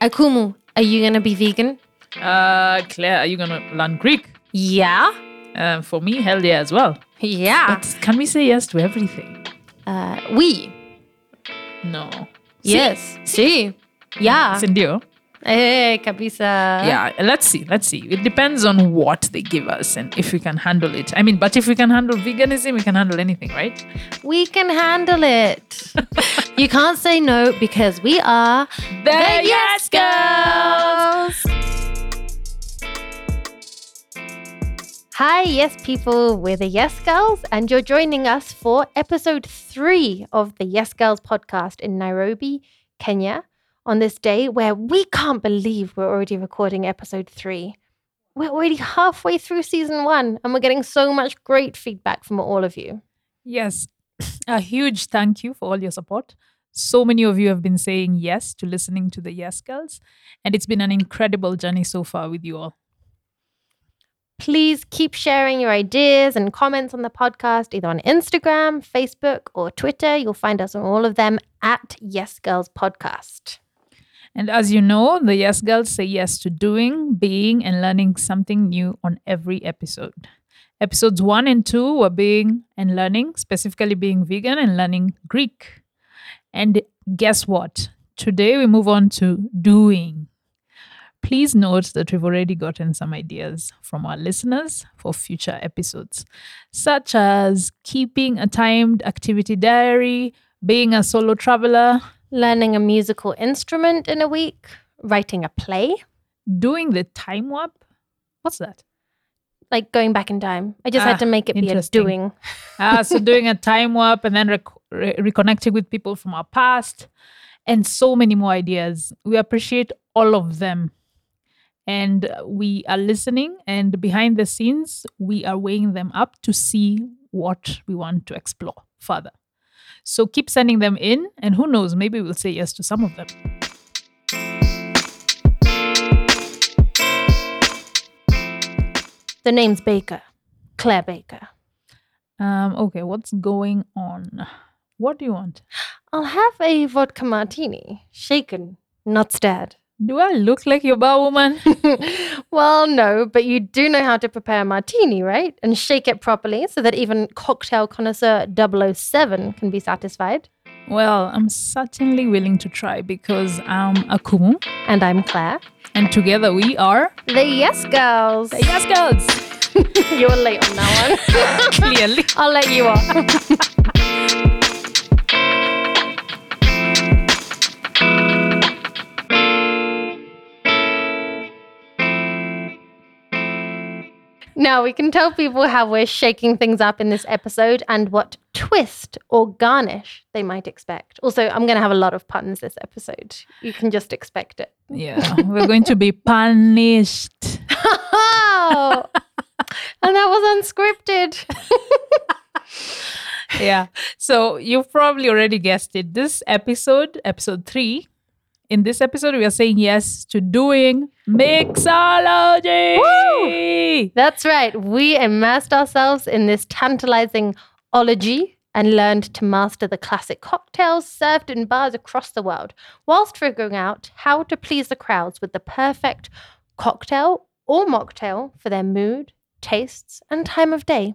Akumu, are you gonna be vegan? Uh, Claire, are you gonna learn Greek? Yeah. Uh, for me, hell yeah, as well. Yeah. But can we say yes to everything? Uh, we. No. Yes. Sí. Yeah. Sindio? Eh, cabeza. Yeah, let's see. Let's see. It depends on what they give us and if we can handle it. I mean, but if we can handle veganism, we can handle anything, right? We can handle it. you can't say no because we are The Yes Girls! Hi, yes, people. We're the Yes Girls, and you're joining us for episode three of the Yes Girls podcast in Nairobi, Kenya, on this day where we can't believe we're already recording episode three. We're already halfway through season one, and we're getting so much great feedback from all of you. Yes. A huge thank you for all your support. So many of you have been saying yes to listening to the Yes Girls, and it's been an incredible journey so far with you all. Please keep sharing your ideas and comments on the podcast, either on Instagram, Facebook, or Twitter. You'll find us on all of them at Yes Girls Podcast. And as you know, the Yes Girls say yes to doing, being, and learning something new on every episode. Episodes one and two were being and learning, specifically being vegan and learning Greek. And guess what? Today we move on to doing. Please note that we've already gotten some ideas from our listeners for future episodes, such as keeping a timed activity diary, being a solo traveler, Learning a musical instrument in a week, writing a play, doing the time warp. What's that? like going back in time. I just Ah, had to make it be a doing. Ah, so doing a time warp and then rec- re- reconnecting with people from our past, and so many more ideas. We appreciate all of them. And we are listening, and behind the scenes, we are weighing them up to see what we want to explore further. So keep sending them in, and who knows, maybe we'll say yes to some of them. The name's Baker, Claire Baker. Um, okay, what's going on? What do you want? I'll have a vodka martini, shaken, not stirred. Do I look like your bar woman? well, no, but you do know how to prepare a martini, right? And shake it properly so that even cocktail connoisseur 007 can be satisfied. Well, I'm certainly willing to try because I'm Akumu, And I'm Claire. and together we are The Yes Girls. the Yes Girls. you were late on that one. Clearly. I'll let you off. Now we can tell people how we're shaking things up in this episode and what twist or garnish they might expect. Also, I'm going to have a lot of puns this episode. You can just expect it. Yeah, we're going to be punished. Oh, and that was unscripted. Yeah. So you've probably already guessed it. This episode, episode three, in this episode, we are saying yes to doing mixology. That's right. We immersed ourselves in this tantalizing ology and learned to master the classic cocktails served in bars across the world, whilst figuring out how to please the crowds with the perfect cocktail or mocktail for their mood, tastes, and time of day.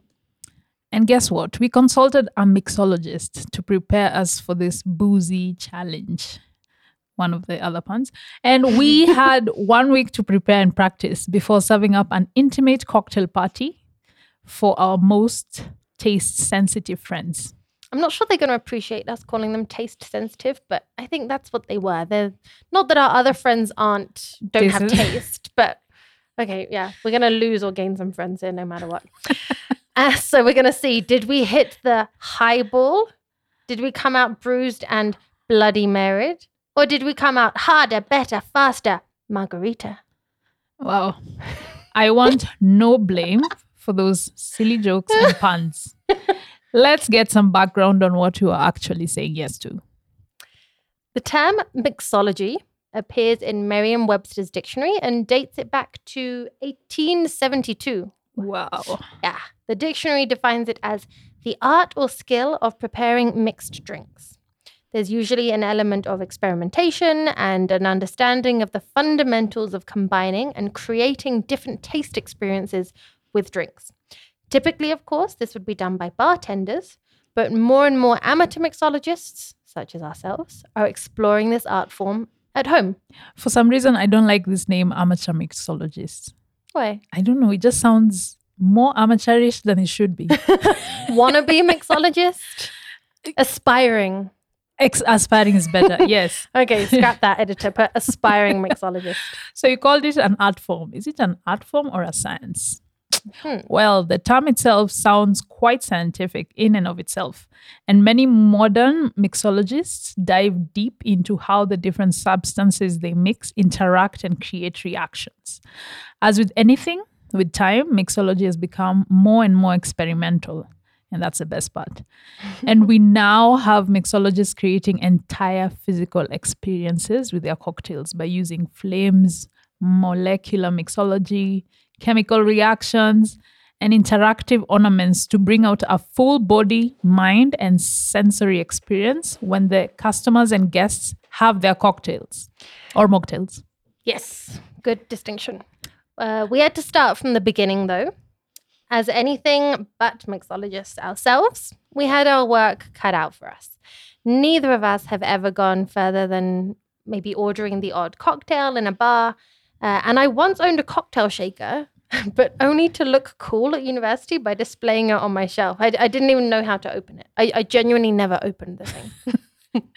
And guess what? We consulted a mixologist to prepare us for this boozy challenge. One of the other puns. And we had one week to prepare and practice before serving up an intimate cocktail party for our most taste sensitive friends. I'm not sure they're going to appreciate us calling them taste sensitive, but I think that's what they were. They're not that our other friends aren't don't have Taste- taste, but okay, yeah, we're going to lose or gain some friends here no matter what. uh, so we're going to see did we hit the highball? Did we come out bruised and bloody married? Or did we come out harder, better, faster, margarita? Wow. I want no blame for those silly jokes and puns. Let's get some background on what you are actually saying yes to. The term mixology appears in Merriam Webster's dictionary and dates it back to 1872. Wow. Yeah, the dictionary defines it as the art or skill of preparing mixed drinks. There's usually an element of experimentation and an understanding of the fundamentals of combining and creating different taste experiences with drinks. Typically, of course, this would be done by bartenders, but more and more amateur mixologists, such as ourselves, are exploring this art form at home. For some reason, I don't like this name, amateur mixologist. Why? I don't know. It just sounds more amateurish than it should be. Wannabe mixologist? Aspiring. Ex- aspiring is better. Yes. Okay, scrap that editor, put aspiring mixologist. So you called it an art form. Is it an art form or a science? Hmm. Well, the term itself sounds quite scientific in and of itself, and many modern mixologists dive deep into how the different substances they mix interact and create reactions. As with anything, with time, mixology has become more and more experimental, and that's the best part. and we now have mixologists creating entire physical experiences with their cocktails by using flames, molecular mixology, chemical reactions, and interactive ornaments to bring out a full body, mind, and sensory experience when the customers and guests have their cocktails or mocktails. Yes, good distinction. Uh, we had to start from the beginning, though. As anything but mixologists ourselves, we had our work cut out for us. Neither of us have ever gone further than maybe ordering the odd cocktail in a bar. Uh, and I once owned a cocktail shaker, but only to look cool at university by displaying it on my shelf. I, I didn't even know how to open it. I, I genuinely never opened the thing.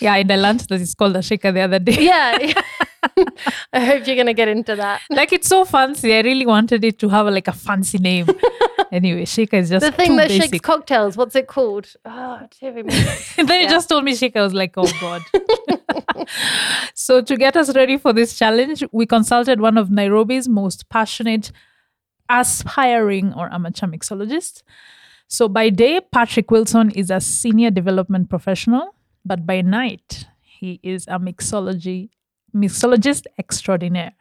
Yeah, in the lunch that is called a shaker the other day. yeah. I hope you're going to get into that. like it's so fancy. I really wanted it to have like a fancy name. anyway, shaker is just The thing that basic. shakes cocktails, what's it called? Oh, and then you Yeah. just told me shaker. I was like, oh god. so to get us ready for this challenge, we consulted one of Nairobi's most passionate, aspiring or amateur mixologists. So by day, Patrick Wilson is a senior development professional, but by night, he is a mixology mixologist extraordinaire,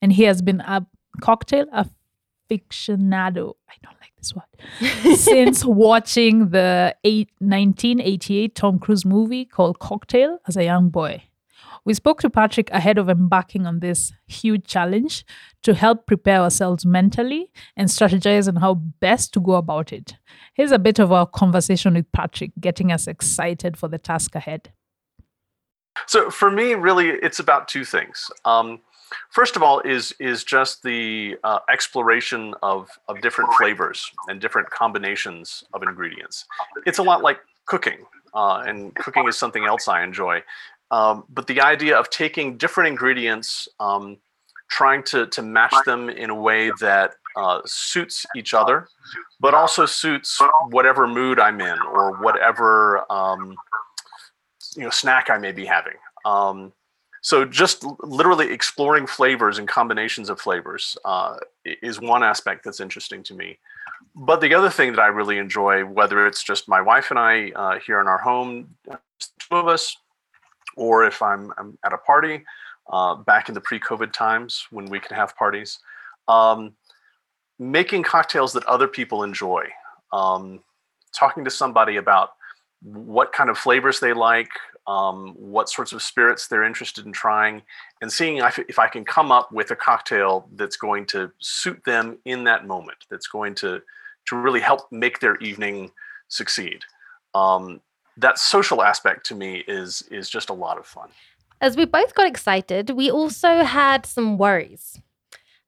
and he has been a cocktail aficionado. I don't like this word since watching the eight, 1988 Tom Cruise movie called Cocktail as a young boy. We spoke to Patrick ahead of embarking on this huge challenge to help prepare ourselves mentally and strategize on how best to go about it. Here's a bit of our conversation with Patrick, getting us excited for the task ahead. So for me, really, it's about two things. Um, first of all, is is just the uh, exploration of of different flavors and different combinations of ingredients. It's a lot like cooking, uh, and cooking is something else I enjoy. Um, but the idea of taking different ingredients, um, trying to to match them in a way that uh, suits each other, but also suits whatever mood I'm in or whatever um, you know snack I may be having. Um, so just literally exploring flavors and combinations of flavors uh, is one aspect that's interesting to me. But the other thing that I really enjoy, whether it's just my wife and I uh, here in our home, two of us, or if I'm, I'm at a party uh, back in the pre-COVID times when we could have parties, um, making cocktails that other people enjoy, um, talking to somebody about what kind of flavors they like, um, what sorts of spirits they're interested in trying, and seeing if, if I can come up with a cocktail that's going to suit them in that moment, that's going to to really help make their evening succeed. Um, that social aspect to me is is just a lot of fun. As we both got excited, we also had some worries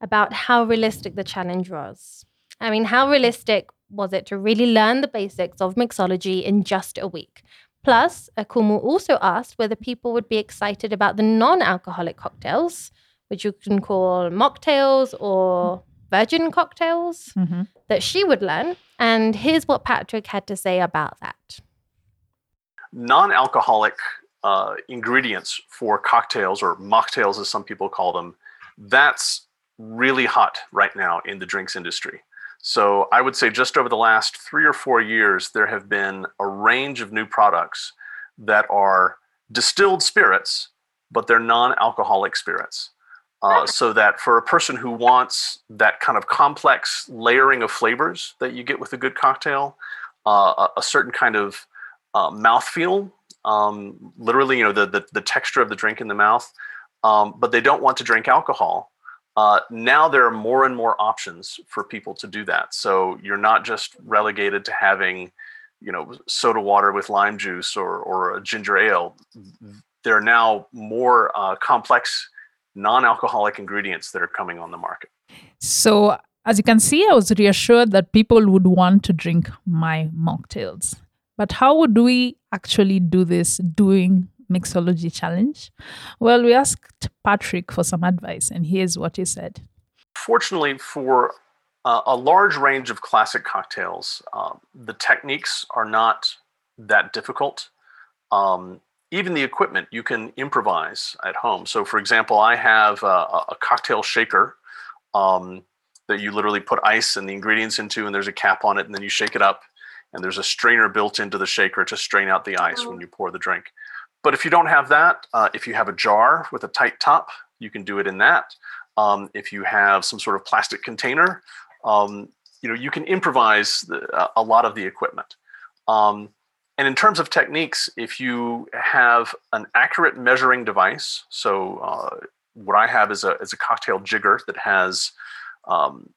about how realistic the challenge was. I mean, how realistic was it to really learn the basics of mixology in just a week? Plus, Akumu also asked whether people would be excited about the non alcoholic cocktails, which you can call mocktails or virgin cocktails, Mhm. that she would learn. And here's what Patrick had to say about that. non-alcoholic uh, ingredients for cocktails or mocktails as some people call them that's really hot right now in the drinks industry so i would say just over the last three or four years there have been a range of new products that are distilled spirits but they're non-alcoholic spirits uh, so that for a person who wants that kind of complex layering of flavors that you get with a good cocktail uh, a, a certain kind of uh, mouthfeel um, literally, you know, the, the, the texture of the drink in the mouth, um, but they don't want to drink alcohol. Uh, now there are more and more options for people to do that. So you're not just relegated to having, you know, soda water with lime juice or, or a ginger ale. There are now more uh, complex non-alcoholic ingredients that are coming on the market. So, as you can see, I was reassured that people would want to drink my mocktails. But how would we actually do this doing mixology challenge? Well, we asked Patrick for some advice, and here's what he said. Fortunately, for uh, a large range of classic cocktails, um, the techniques are not that difficult. Um, even the equipment you can improvise at home. So, for example, I have a, a cocktail shaker um, that you literally put ice and the ingredients into, and there's a cap on it, and then you shake it up, and there's a strainer built into the shaker to strain out the ice when you pour the drink. But if you don't have that, uh, if you have a jar with a tight top, you can do it in that. Um, if you have some sort of plastic container, um, you know you can improvise the, a lot of the equipment. Um, and in terms of techniques, if you have an accurate measuring device, so uh, what I have is a, is a cocktail jigger that has um,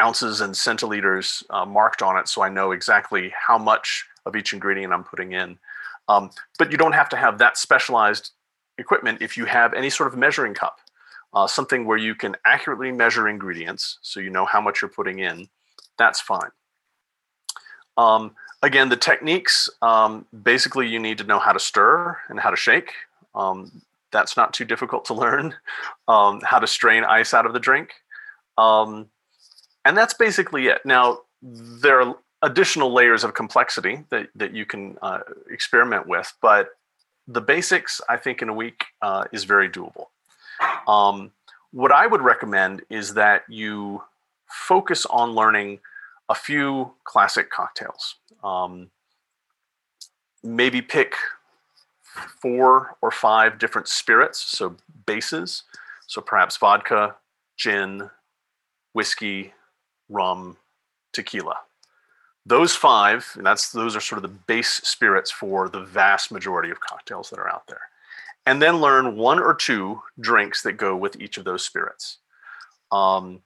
ounces and centiliters uh, marked on it, so I know exactly how much of each ingredient I'm putting in. Um, but you don't have to have that specialized equipment if you have any sort of measuring cup, uh, something where you can accurately measure ingredients so you know how much you're putting in. That's fine. Um, again, the techniques um, basically you need to know how to stir and how to shake. Um, that's not too difficult to learn. Um, how to strain ice out of the drink. Um, and that's basically it. Now, there are additional layers of complexity that, that you can uh, experiment with, but the basics, I think, in a week uh, is very doable. Um, what I would recommend is that you focus on learning a few classic cocktails. Um, maybe pick four or five different spirits, so bases. So perhaps vodka, gin, whiskey, rum, tequila. Those five, and that's those are sort of the base spirits for the vast majority of cocktails that are out there. And then learn one or two drinks that go with each of those spirits. Um,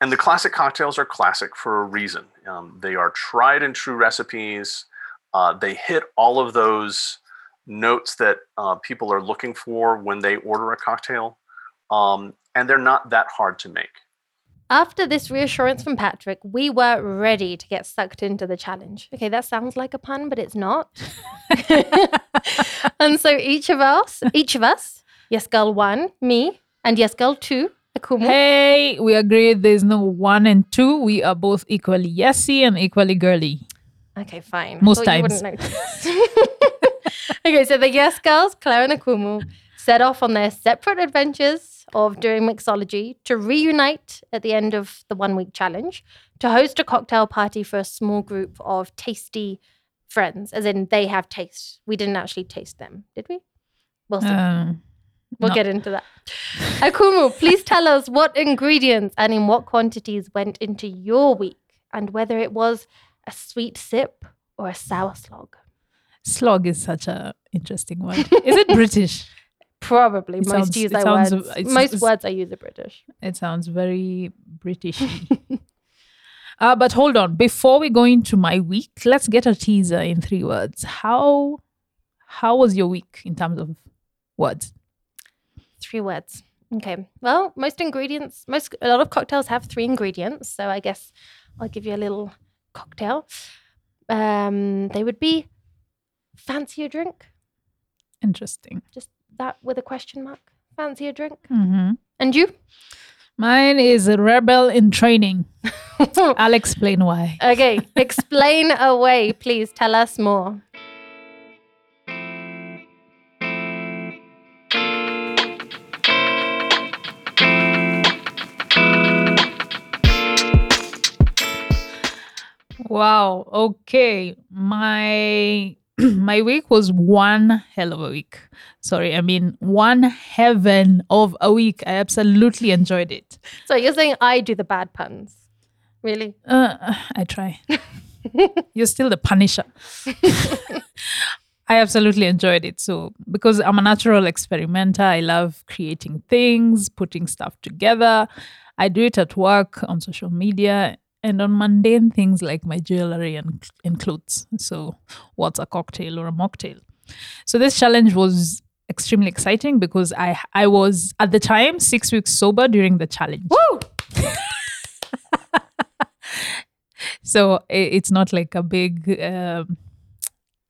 and the classic cocktails are classic for a reason. Um, they are tried and true recipes. Uh, they hit all of those notes that uh, people are looking for when they order a cocktail. Um, and they're not that hard to make. After this reassurance from Patrick, we were ready to get sucked into the challenge. Okay, that sounds like a pun, but it's not. and so each of us, each of us, Yes Girl 1, me, and Yes Girl 2, Akumu. Hey, we agree there's no one and two. We are both equally yesy and equally girly. Okay, fine. Most times. okay, so the Yes Girls, Claire and Akumu, set off on their separate adventures of doing mixology to reunite at the end of the one week challenge to host a cocktail party for a small group of tasty friends, as in they have taste. We didn't actually taste them, did we? We'll see. Um, we'll get into that. Akumu, please tell us what ingredients and in what quantities went into your week and whether it was a sweet sip or a sour slog. slog is such a interesting word. Is it British? Probably It most sounds- use I sounds- words. it's- most it's- words I use are British. It sounds very British. uh, but hold on. Before we go into my week, let's get a teaser in three words. How how was your week in terms of words? Three words. Okay. Well, most ingredients, most a lot of cocktails have three ingredients, so I guess I'll give you a little cocktail. Um, they would be fancy a drink. Interesting. Just that with a question mark. Fancy a drink. hmm And you? Mine is a rebel in training. I'll explain why. okay. Explain away, please. Tell us more. Wow. Okay. My my week was one hell of a week. Sorry, I mean one heaven of a week. I absolutely enjoyed it. So you're saying I do the bad puns? Really? Uh, I try. You're still the punisher. I absolutely enjoyed it. So, because I'm a natural experimenter, I love creating things, putting stuff together. I do it at work, on social media, and on mundane things like my jewelry and, and clothes. So, what's a cocktail or a mocktail? So, this challenge was extremely exciting because I I was at the time six weeks sober during the challenge. Woo! so i- it's not like a big. Um,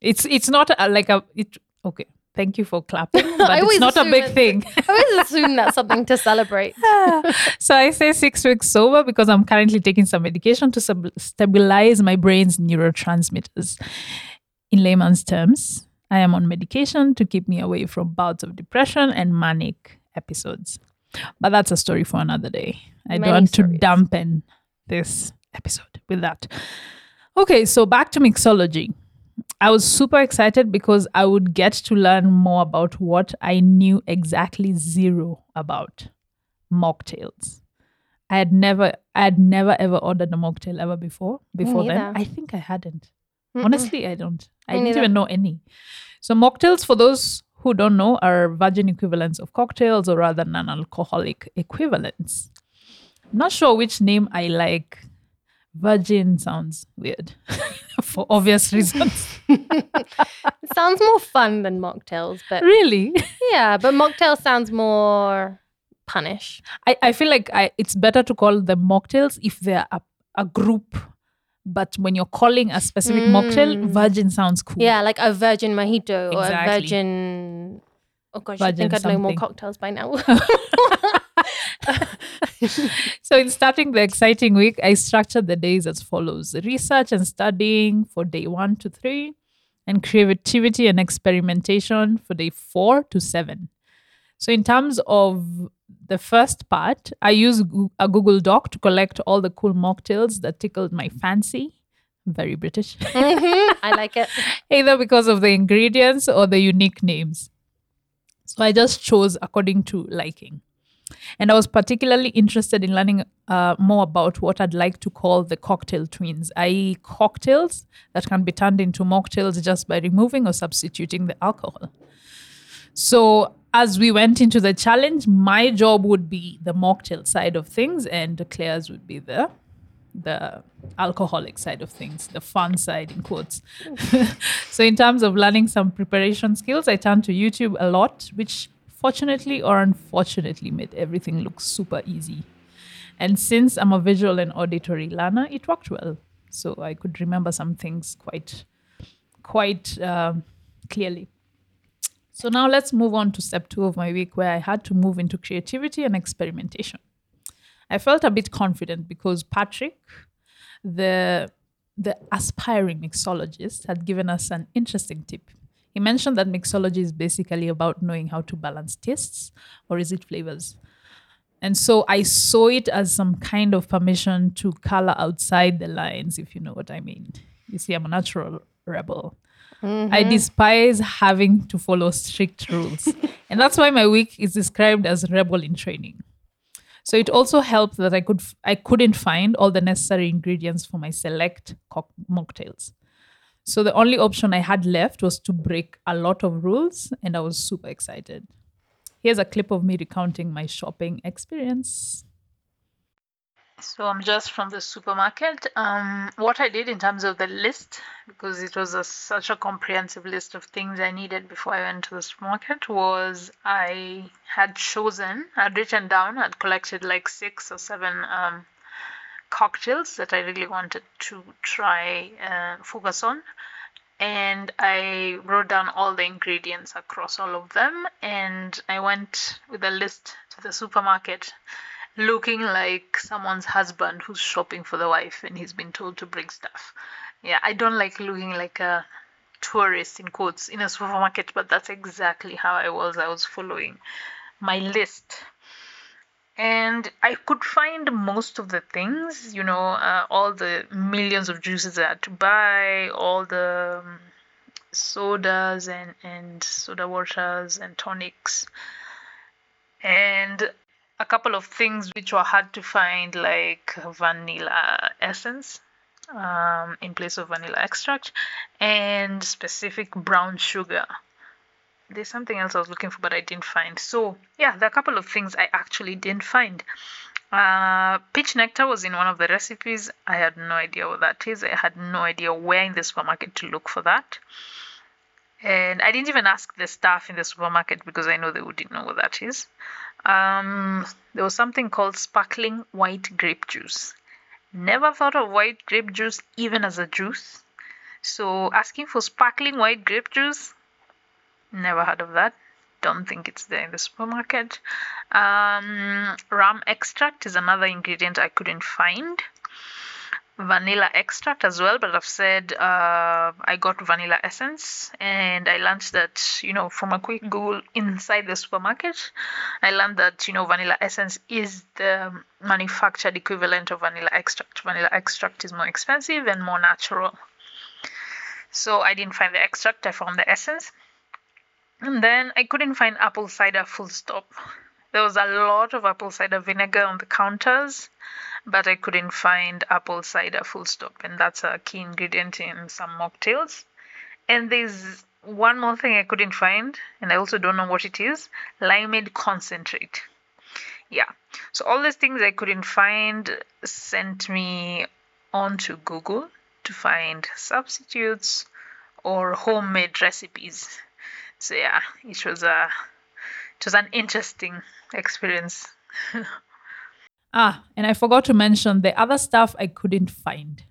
it's it's not a, like a it. Okay, thank you for clapping, but it's not a big thing. I always assume that's something to celebrate. so I say six weeks sober because I'm currently taking some medication to sub- stabilize my brain's neurotransmitters. In layman's terms, I am on medication to keep me away from bouts of depression and manic episodes. But that's a story for another day. I Many don't want to dampen this episode with that. Okay, so back to mixology. I was super excited because I would get to learn more about what I knew exactly zero about mocktails. I had never, I had never ever ordered a mocktail ever before. Before then. I think I hadn't. Mm-mm. Honestly, I don't. I Me didn't neither. even know any. So mocktails, for those who don't know, are virgin equivalents of cocktails, or rather non-alcoholic equivalents. I'm not sure which name I like. Virgin sounds weird, for obvious reasons. It sounds more fun than mocktails, but really, yeah, but mocktail sounds more punish. I, I feel like I, it's better to call them mocktails if they're a, a group. But when you're calling a specific mocktail, Mm. virgin sounds cool. Yeah, like a virgin mojito or a virgin. Oh gosh, I think I'd know more cocktails by now. So, in starting the exciting week, I structured the days as follows research and studying for day one to three, and creativity and experimentation for day four to seven. So, in terms of the first part, I use a Google Doc to collect all the cool mocktails that tickled my fancy. Very British. Mhm, I like it. either because of the ingredients or the unique names. So I just chose according to liking. And I was particularly interested in learning uh, more about what I'd like to call the cocktail twins, i.e., cocktails that can be turned into mocktails just by removing or substituting the alcohol. So, as we went into the challenge, my job would be the mocktail side of things, and Claire's would be the the alcoholic side of things, the fun side in quotes. so, in terms of learning some preparation skills, I turned to YouTube a lot, which fortunately or unfortunately made everything look super easy. And since I'm a visual and auditory learner, it worked well. So I could remember some things quite, quite um, clearly. So now let's move on to step two of my week, where I had to move into creativity and experimentation. I felt a bit confident because Patrick, the the aspiring mixologist, had given us an interesting tip. He mentioned that mixology is basically about knowing how to balance tastes, or is it flavors? And so I saw it as some kind of permission to color outside the lines, if you know what I mean. You see, I'm a natural rebel. I mm-hmm. despise having to follow strict rules. and that's why my week is described as rebel in training. So it also helped that I could I couldn't find all the necessary ingredients for my select cock- mocktails. So the only option I had left was to break a lot of rules, and I was super excited. Here's a clip of me recounting my shopping experience. So I'm just from the supermarket. Um, what I did in terms of the list, because it was a, such a comprehensive list of things I needed before I went to the supermarket, was I had chosen, I'd written down, I'd collected like six or seven um, cocktails that I really wanted to try uh, focus on. And I wrote down all the ingredients across all of them, and I went with a list to the supermarket looking like someone's husband who's shopping for the wife and he's been told to bring stuff. Yeah, I don't like looking like a tourist in quotes in a supermarket, but that's exactly how I was. I was following my list. And I could find most of the things, you know, uh, all the millions of juices I had to buy, all the um, sodas and, and soda waters and tonics. And a couple of things which were hard to find, like vanilla essence. um, in place of vanilla extract and specific brown sugar. There's something else I was looking for, but I didn't find. So, yeah, there are a couple of things I actually didn't find. Uh, peach nectar was in one of the recipes. I had no idea what that is. I had no idea where in the supermarket to look for that. And I didn't even ask the staff in the supermarket because I know they wouldn't know what that is. Um, there was something called sparkling white grape juice. Never thought of white grape juice even as a juice. So asking for sparkling white grape juice, never heard of that. Don't think it's there in the supermarket. Um, rum extract is another ingredient I couldn't find vanilla extract as well but i've said uh, i got vanilla essence and i learned that you know from a quick google inside the supermarket i learned that you know vanilla essence is the manufactured equivalent of vanilla extract vanilla extract is more expensive and more natural so i didn't find the extract i found the essence and then i couldn't find apple cider full stop there was a lot of apple cider vinegar on the counters but I couldn't find apple cider full stop, and that's a key ingredient in some mocktails. And there's one more thing I couldn't find, and I also don't know what it is limeade concentrate. Yeah, so all these things I couldn't find sent me onto Google to find substitutes or homemade recipes. So yeah, it was a it was an interesting experience. Ah, and I forgot to mention the other stuff I couldn't find.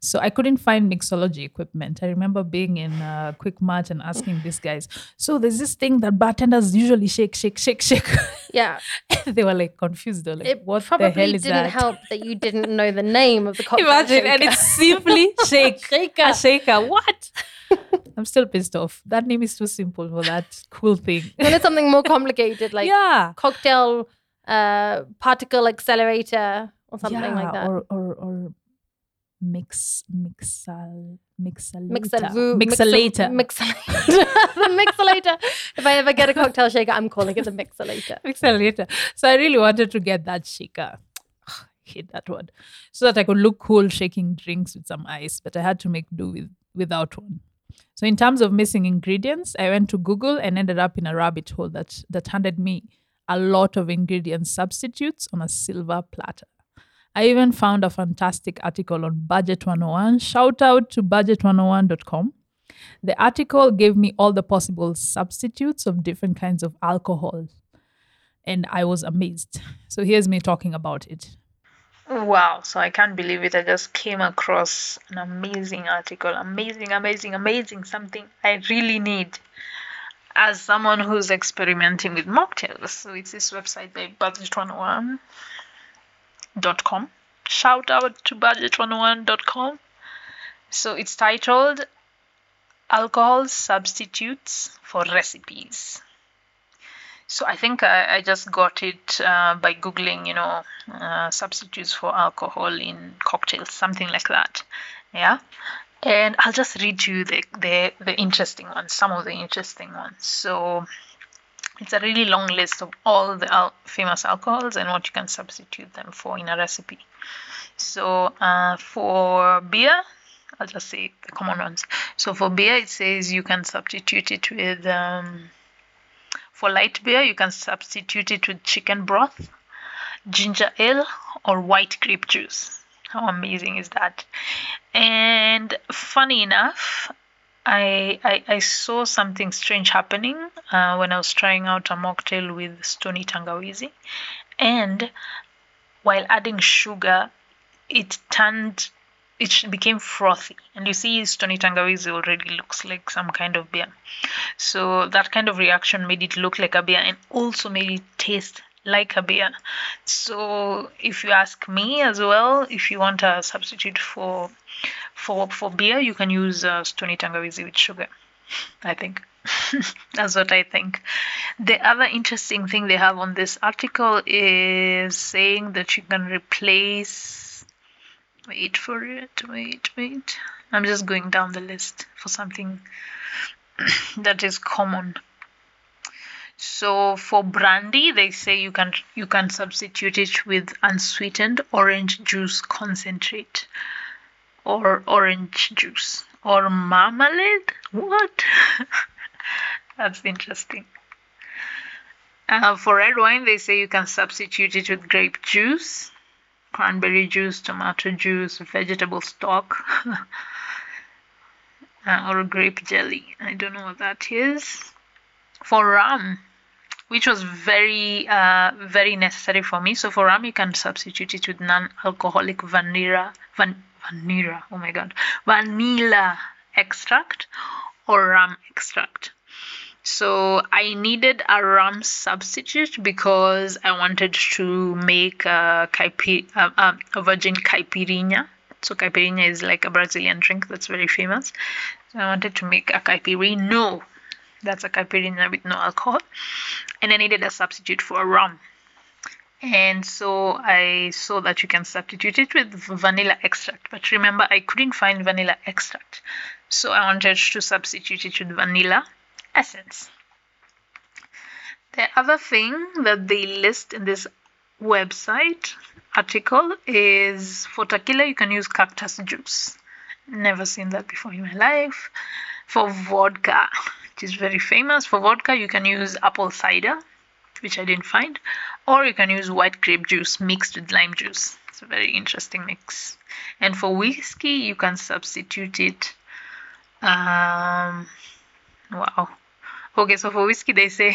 So I couldn't find mixology equipment. I remember being in a Quick Mart and asking these guys, so there's this thing that bartenders usually shake, shake, shake, shake. Yeah. they were like confused. They're like, It what probably the hell is didn't that? help that you didn't know the name of the cocktail Imagine, and it's simply shake. Shaker. A shaker. What? I'm still pissed off. That name is too simple for that cool thing. You wanted something more complicated, like yeah. cocktail uh, particle accelerator or something yeah, like that. Or or or mix mixal mixalator. Mixavu- mixalator. Mixal- the mixolator. If I ever get a cocktail shaker, I'm calling it the mixolator. mixalator. So I really wanted to get that shaker. Ugh, I hate that word. So that I could look cool shaking drinks with some ice, but I had to make do with without one. So in terms of missing ingredients, I went to Google and ended up in a rabbit hole that that handed me a lot of ingredient substitutes on a silver platter. I even found a fantastic article on Budget 101. Shout out to budget101.com. The article gave me all the possible substitutes of different kinds of alcohol, and I was amazed. So here's me talking about it. Wow, so I can't believe it. I just came across an amazing article. Amazing, amazing, amazing. Something I really need as someone who's experimenting with mocktails. So it's this website by budget101.com. Shout out to budget101.com. So it's titled Alcohol Substitutes for Recipes. So I think I, I just got it uh, by googling, you know, uh, substitutes for alcohol in cocktails, something like that. Yeah, and I'll just read you the the, the interesting ones, some of the interesting ones. So it's a really long list of all the al- famous alcohols and what you can substitute them for in a recipe. So uh, for beer, I'll just say the common ones. So for beer, it says you can substitute it with. Um, for light beer, you can substitute it with chicken broth, ginger ale, or white grape juice. How amazing is that? And funny enough, I, I, I saw something strange happening uh, when I was trying out a mocktail with Stoney tangawizi. And while adding sugar, it turned it became frothy and you see Stoney tangawizi already looks like some kind of beer so that kind of reaction made it look like a beer and also made it taste like a beer. So if you ask me as well if you want a substitute for for for beer you can use uh, Stoney tangawizi with sugar i think. That's what i think. The other interesting thing they have on this article is saying that you can replace wait for it wait wait. I'm just going down the list for something that is common so for brandy they say you can you can substitute it with unsweetened orange juice concentrate or orange juice or marmalade. What? That's interesting. Uh, for red wine, they say you can substitute it with grape juice, cranberry juice, tomato juice, vegetable stock, uh, or grape jelly. I don't know what that is. For rum, which was very, uh, very necessary for me. So for rum, you can substitute it with non-alcoholic vanilla, van, vanilla. Oh my god, vanilla extract or rum extract. So I needed a rum substitute because I wanted to make a, caipi- a, a virgin caipirinha. So caipirinha is like a Brazilian drink that's very famous. So I wanted to make a caipirinha. No, that's a caipirinha with no alcohol. And I needed a substitute for rum. And so I saw that you can substitute it with vanilla extract. But remember, I couldn't find vanilla extract. So I wanted to substitute it with vanilla essence. The other thing that they list in this website article is for tequila you can use cactus juice. Never seen that before in my life. For vodka, is very famous, for vodka you can use apple cider, which I didn't find, or you can use white grape juice mixed with lime juice. It's a very interesting mix. And for whiskey, you can substitute it. Um, wow. Okay, so for whiskey, they say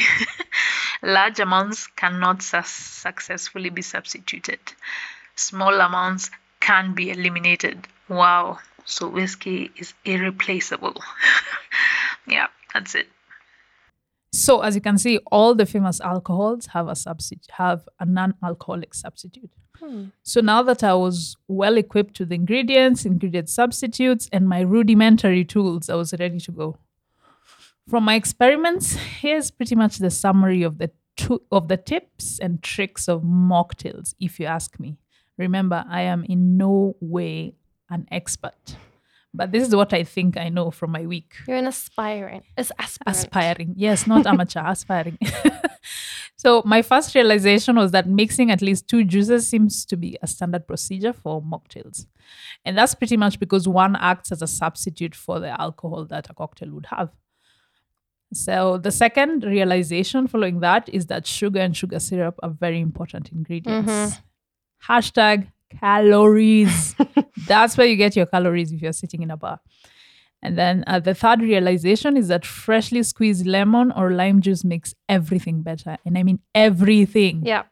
large amounts cannot su- successfully be substituted. Small amounts can be eliminated. Wow. So whiskey is irreplaceable. yeah, that's it. So as you can see, all the famous alcohols have a substitute, have a non-alcoholic substitute. Hmm. So now that I was well equipped with ingredients, ingredient substitutes, and my rudimentary tools, I was ready to go. From my experiments, here's pretty much the summary of the two, of the tips and tricks of mocktails, if you ask me. Remember, I am in no way an expert, but this is what I think I know from my week. You're an aspiring. It's aspirant. Aspiring. Yes, not amateur, aspiring. so, my first realization was that mixing at least two juices seems to be a standard procedure for mocktails. And that's pretty much because one acts as a substitute for the alcohol that a cocktail would have. So, the second realization following that is that sugar and sugar syrup are very important ingredients. Mhm. Hashtag calories. That's where you get your calories if you're sitting in a bar. And then uh, the third realization is that freshly squeezed lemon or lime juice makes everything better. And I mean everything. Yeah.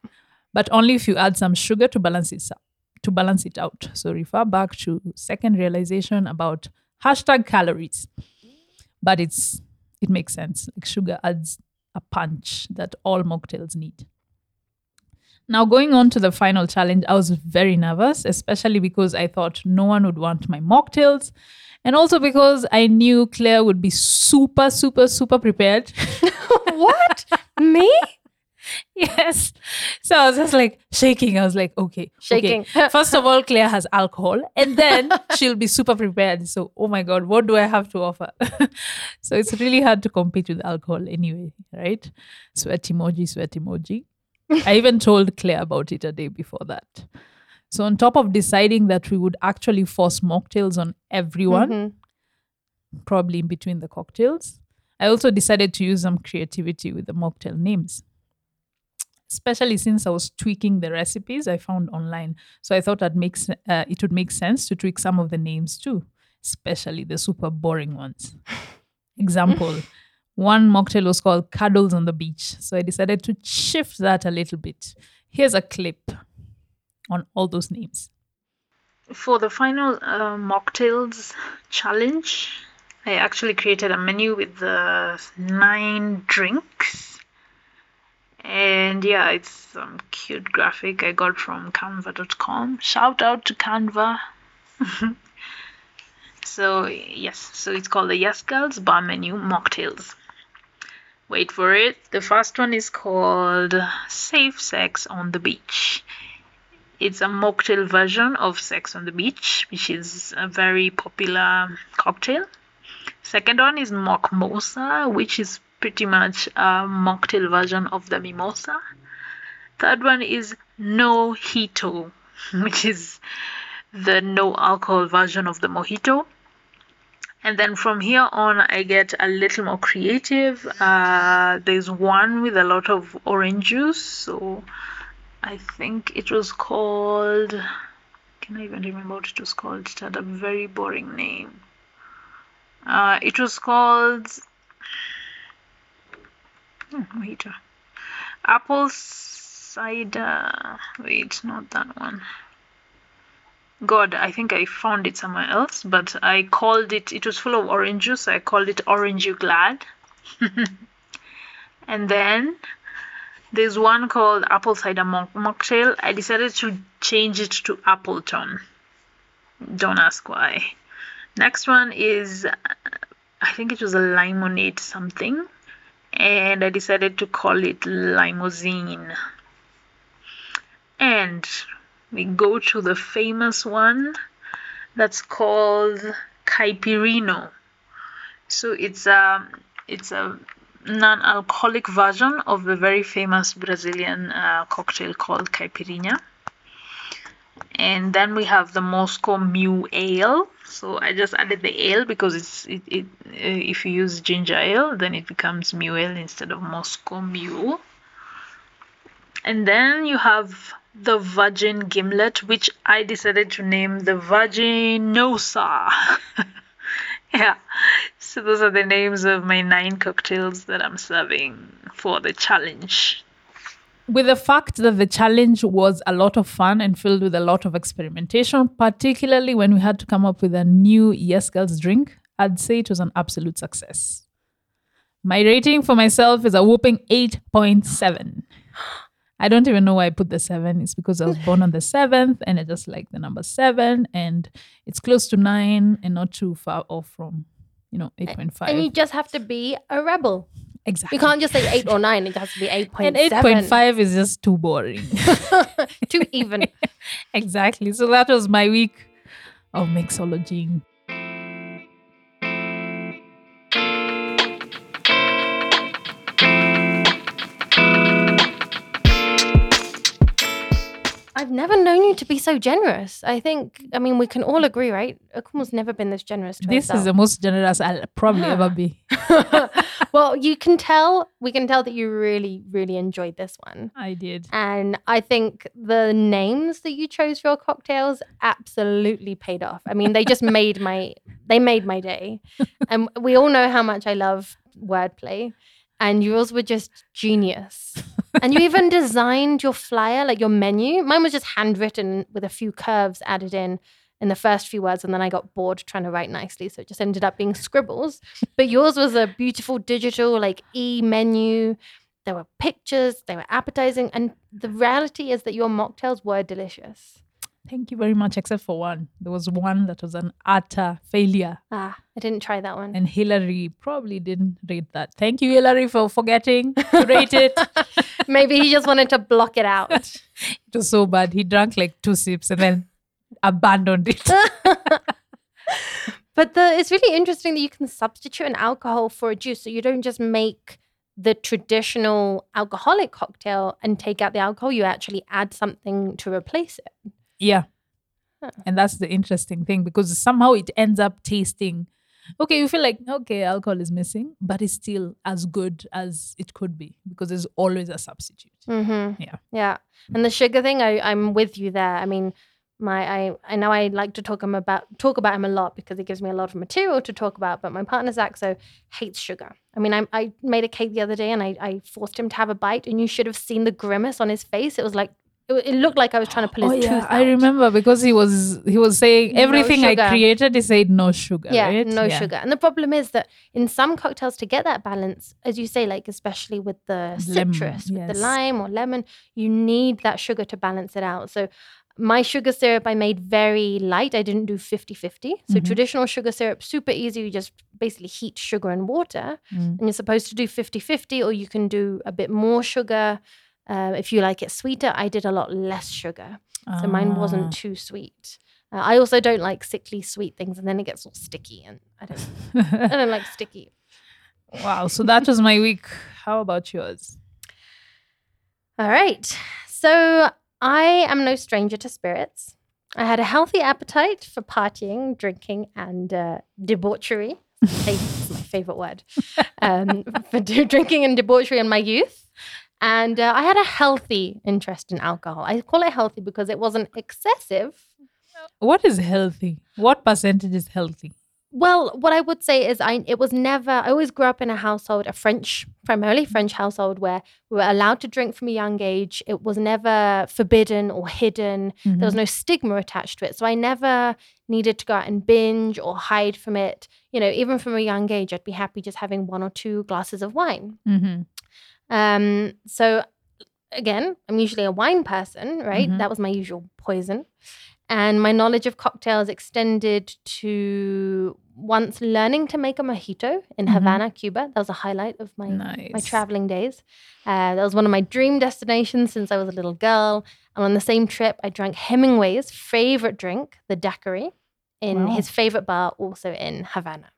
But only if you add some sugar to balance it out, to balance it out. So refer back to second realization about hashtag calories. But it's it makes sense. Like sugar adds a punch that all mocktails need. Now, going on to the final challenge, I was very nervous, especially because I thought no one would want my mocktails. And also because I knew Claire would be super, super, super prepared. what? Me? yes. So I was just like shaking. I was like, okay. okay. Shaking. First of all, Claire has alcohol, and then she'll be super prepared. So, oh my God, what do I have to offer? so it's really hard to compete with alcohol anyway, right? Sweat emoji, sweat emoji. I even told Claire about it a day before that. So, on top of deciding that we would actually force mocktails on everyone, Mhm. probably in between the cocktails, I also decided to use some creativity with the mocktail names. Especially since I was tweaking the recipes I found online, so I thought that makes uh, it would make sense to tweak some of the names too, especially the super boring ones. Example: one mocktail was called "Cuddles on the Beach," so I decided to shift that a little bit. Here's a clip on all those names. For the final uh, mocktails challenge, I actually created a menu with the nine drinks. And yeah, it's some cute graphic I got from canva.com. Shout out to Canva. so, yes, so it's called the Yes Girls Bar Menu Mocktails. Wait for it. The first one is called Safe Sex on the Beach. It's a mocktail version of Sex on the Beach, which is a very popular cocktail. Second one is Mockmosa, which is pretty much a mocktail version of the mimosa. Third one is No Hito, which is the no alcohol version of the mojito. And then from here on, I get a little more creative. Uh, there's one with a lot of orange juice. So I think it was called. Can I even remember what it was called? It had a very boring name. Uh, it was called. Oh, wait. Apple cider. Wait, not that one. God, I think I found it somewhere else, but I called it, it was full of orange juice, so I called it Orange You Glad. and then there's one called Apple Cider Mocktail. I decided to change it to Appleton. Don't ask why. Next one is, I think it was a limonade something, and I decided to call it Limousine. And we go to the famous one that's called Caipirinha. So it's a it's a non-alcoholic version of the very famous Brazilian uh, cocktail called Caipirinha. And then we have the Moscow Mule Ale. So I just added the ale because it's it, it uh, if you use ginger ale, then it becomes Mule Ale instead of Moscow Mule. And then you have the Virgin Gimlet, which I decided to name the Virginosa. yeah, so those are the names of my nine cocktails that I'm serving for the challenge. With the fact that the challenge was a lot of fun and filled with a lot of experimentation, particularly when we had to come up with a new Yes Girls drink, I'd say it was an absolute success. My rating for myself is a whooping 8.7. I don't even know why I put the seven. It's because I was born on the seventh and I just like the number seven and it's close to nine and not too far off from, you know, 8.5. And you just have to be a rebel. exactly. You can't just say eight or nine. It has to be eight and point 8.5 is just too boring. Too even. exactly. So that was my week of mixology. I've never known you to be so generous. I think, I mean, we can all agree, right? Akumu's never been this generous to us. This is the most generous I'll probably ever be. well, you can tell, we can tell that you really, really enjoyed this one. I did. And I think the names that you chose for your cocktails absolutely paid off. I mean, they just made my they made my day. And we all know how much I love wordplay. And yours were just genius. And you even designed your flyer, like your menu. Mine was just handwritten with a few curves added in in the first few words, and then I got bored trying to write nicely, so it just ended up being scribbles. But yours was a beautiful digital, like e menu. There were pictures, they were appetizing, and the reality is that your mocktails were delicious. Thank you very much, except for one. There was one that was an utter failure. Ah, I didn't try that one. And Hillary probably didn't rate that. Thank you, Hillary, for forgetting to rate it. Maybe he just wanted to block it out. It was so bad. He drank like two sips and then abandoned it. But the it's really interesting that you can substitute an alcohol for a juice. So you don't just make the traditional alcoholic cocktail and take out the alcohol, you actually add something to replace it. Yeah. Huh. And that's the interesting thing because somehow it ends up tasting okay. You feel like, okay, alcohol is missing, but it's still as good as it could be because there's always a substitute. Mm-hmm. Yeah. Yeah. And the sugar thing, I, I'm with you there. I mean, my I, I know I like to talk him about talk about him a lot because it gives me a lot of material to talk about. But my partner Saxo hates sugar. I mean, I, I made a cake the other day and I, I forced him to have a bite, and you should have seen the grimace on his face. It was like it, it looked like I was trying to pull his Oh yeah, tooth. I remember because he was he was saying No everything I created. He said no sugar. Yeah, right? no Yeah. sugar. And the problem is that in some cocktails, to get that balance, as you say, like especially with the Lemon, citrus, with the lime or lemon, you need that sugar to balance it out. So my sugar syrup I made very light. I didn't do 50 50. So Mhm. traditional sugar syrup, super easy. You just basically heat sugar and water. Mm. And you're supposed to do 50 50, or you can do a bit more sugar. Uh, if you like it sweeter, I did a lot less sugar. So mine Ah. wasn't too sweet. Uh, I also don't like sickly sweet things, and then it gets all sticky, and I don't. I don't like sticky. wow. So that was my week. How about yours? All right. So I am no stranger to spirits. I had a healthy appetite for partying, drinking, and uh, debauchery. That's my favorite word. Um, for drinking and debauchery in my youth. And uh, I had a healthy interest in alcohol. I call it healthy because it wasn't excessive. What is healthy? What percentage is healthy? Well, what I would say is I it was never I always grew up in a household, a French, primarily French household where we were allowed to drink from a young age. It was never forbidden or hidden. There was no stigma attached to it. So I never needed to go out and binge or hide from it. You know, even from a young age, I'd be happy just having one or two glasses of wine. Mm-hmm. Um, so again, I'm usually a wine person, right? Mhm. That was my usual poison. And my knowledge of cocktails extended to once learning to make a mojito in Mhm. Havana, Cuba. That was a highlight of my Nice. my traveling days. Uh, that was one of my dream destinations since I was a little girl. And on the same trip, I drank Hemingway's favorite drink, the daiquiri, in Wow. his favorite bar, also in Havana.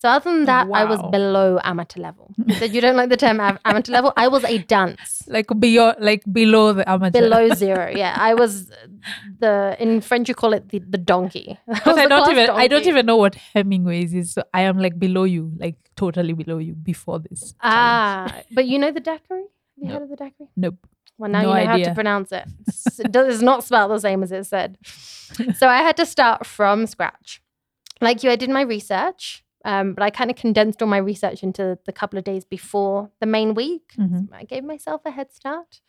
So other than that, I was below amateur level. You said you don't like the term amateur level. I was a dunce. Like beyond, like below the amateur. Below zero, yeah. I was the in French you call it the, the donkey. But I don't even I don't even know what Hemingway's is. So I am like below you, like totally below you before this. challenge. Ah, but you know the daiquiri? Have you No. heard of the daiquiri? Nope. Well, now No you know how to pronounce it. It does not spell the same as it said. so I had to start from scratch. Like you, I did my research, um, but I kind of condensed all my research into the couple of days before the main week. Mhm. I gave myself a head start.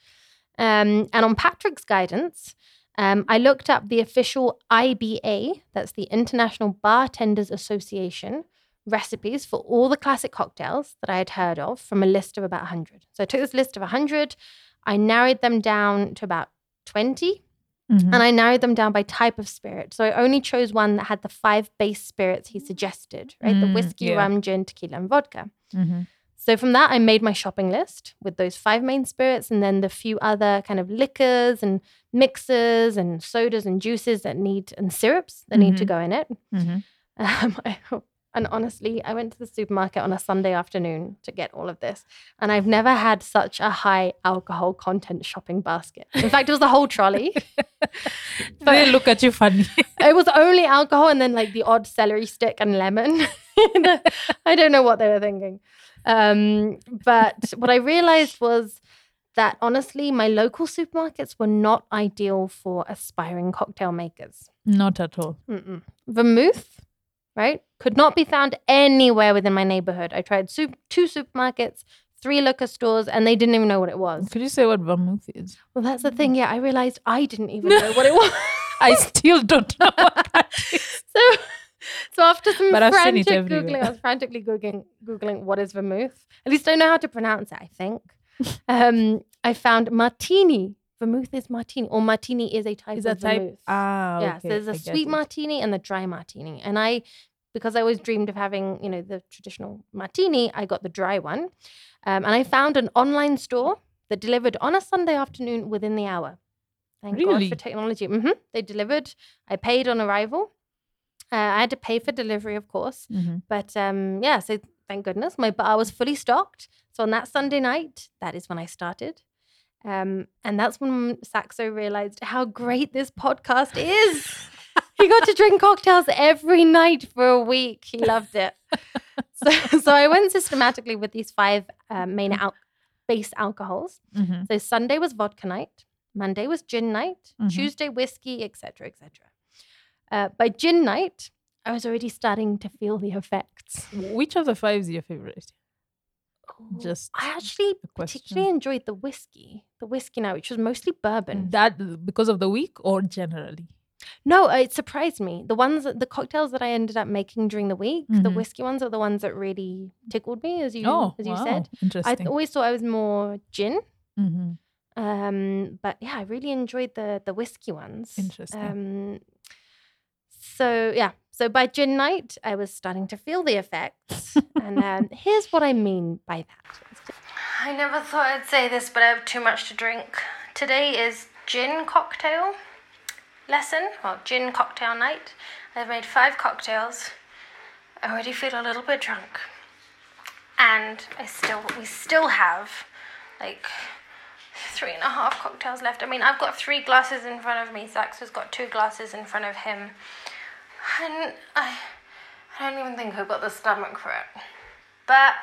Um, and on Patrick's guidance, um, I looked up the official IBA, that's the International Bartenders Association, recipes for all the classic cocktails that I had heard of from a list of about 100. So I took this list of 100, I narrowed them down to about 20, Mhm. and I narrowed them down by type of spirit. So I only chose one that had the five base spirits he suggested, right? the Mm, whiskey, yeah. rum, gin, tequila, and vodka. Mhm. So from that, I made my shopping list with those five main spirits and then the few other kind of liquors and mixers and sodas and juices that need and syrups that need to Mhm. go in it. Mhm. Um, I, and honestly, I went to the supermarket on a Sunday afternoon to get all of this, and I've never had such a high alcohol content shopping basket. In fact, it was the whole trolley. they look at you funny. it was only alcohol and then like the odd celery stick and lemon. I don't know what they were thinking. Um, but what I realized was that honestly, my local supermarkets were not ideal for aspiring cocktail makers. Not at all. Mm-mm. Vermouth, right, could not be found anywhere within my neighborhood. I tried soup- two supermarkets, three liquor stores, and they didn't even know what it was. Could you say what vermouth is? Well, that's the thing. Yeah, I realized I didn't even know what it was. I still don't know. What that is. So, so after some But frantic googling, I was frantically googling, googling what is vermouth. At least I know how to pronounce it. I think. Um, I found martini. Vermouth is martini, or martini is a type Is of type? vermouth. Ah, yeah, so there's a I sweet martini and the dry martini, and I, because I always dreamed of having, you know, the traditional martini, I got the dry one, um, and I found an online store that delivered on a Sunday afternoon within the hour. Thank God for technology. hmm They delivered. I paid on arrival. Uh, I had to pay for delivery, of course, Mhm. but um, yeah. So thank goodness my bar was fully stocked. So on that Sunday night, that is when I started. Um, and that's when Saxo realized how great this podcast is. he got to drink cocktails every night for a week. He loved it. so, so I went systematically with these five uh, main al- base alcohols. Mhm. So Sunday was vodka night, Monday was gin night, Mhm. Tuesday whiskey, etc., etc. Uh, by gin night, I was already starting to feel the effects. Which of the five is your favorite? Just I actually particularly enjoyed the whiskey, the whiskey now, which was mostly bourbon. That because of the week or generally? No, uh, it surprised me. The ones, that- the cocktails that I ended up making during the week, the Mhm. whiskey ones are the ones that really tickled me, as you oh, as you wow. said. I Interesting. th- always thought I was more gin, Mhm. um, but yeah, I really enjoyed the the whiskey ones. Interesting. Um, so yeah, so by gin night, I was starting to feel the effects, and um, here's what I mean by that. I never thought I'd say this, but I have too much to drink. Today is gin cocktail lesson, or gin cocktail night. I've made five cocktails. I already feel a little bit drunk, and I still we still have like three and a half cocktails left. I mean, I've got three glasses in front of me. Zax has got two glasses in front of him. And I, I don't even think I've got the stomach for it. But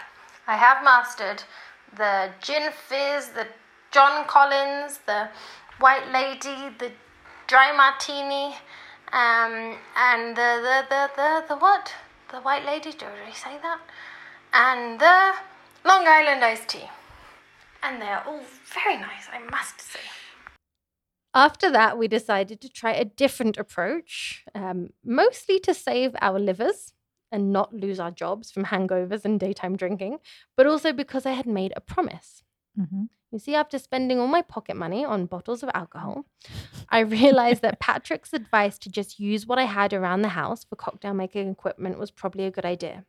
I have mastered the gin fizz, the John Collins, the white lady, the dry martini, um, and the, the, the, the, the what? The white lady, did I say that? And the Long Island iced tea. And they're all very nice, I must say. After that, we decided to try a different approach, um, mostly to save our livers and not lose our jobs from hangovers and daytime drinking, but also because I had made a promise. hmm You see, after spending all my pocket money on bottles of alcohol, I realized that Patrick's advice to just use what I had around the house for cocktail making equipment was probably a good idea.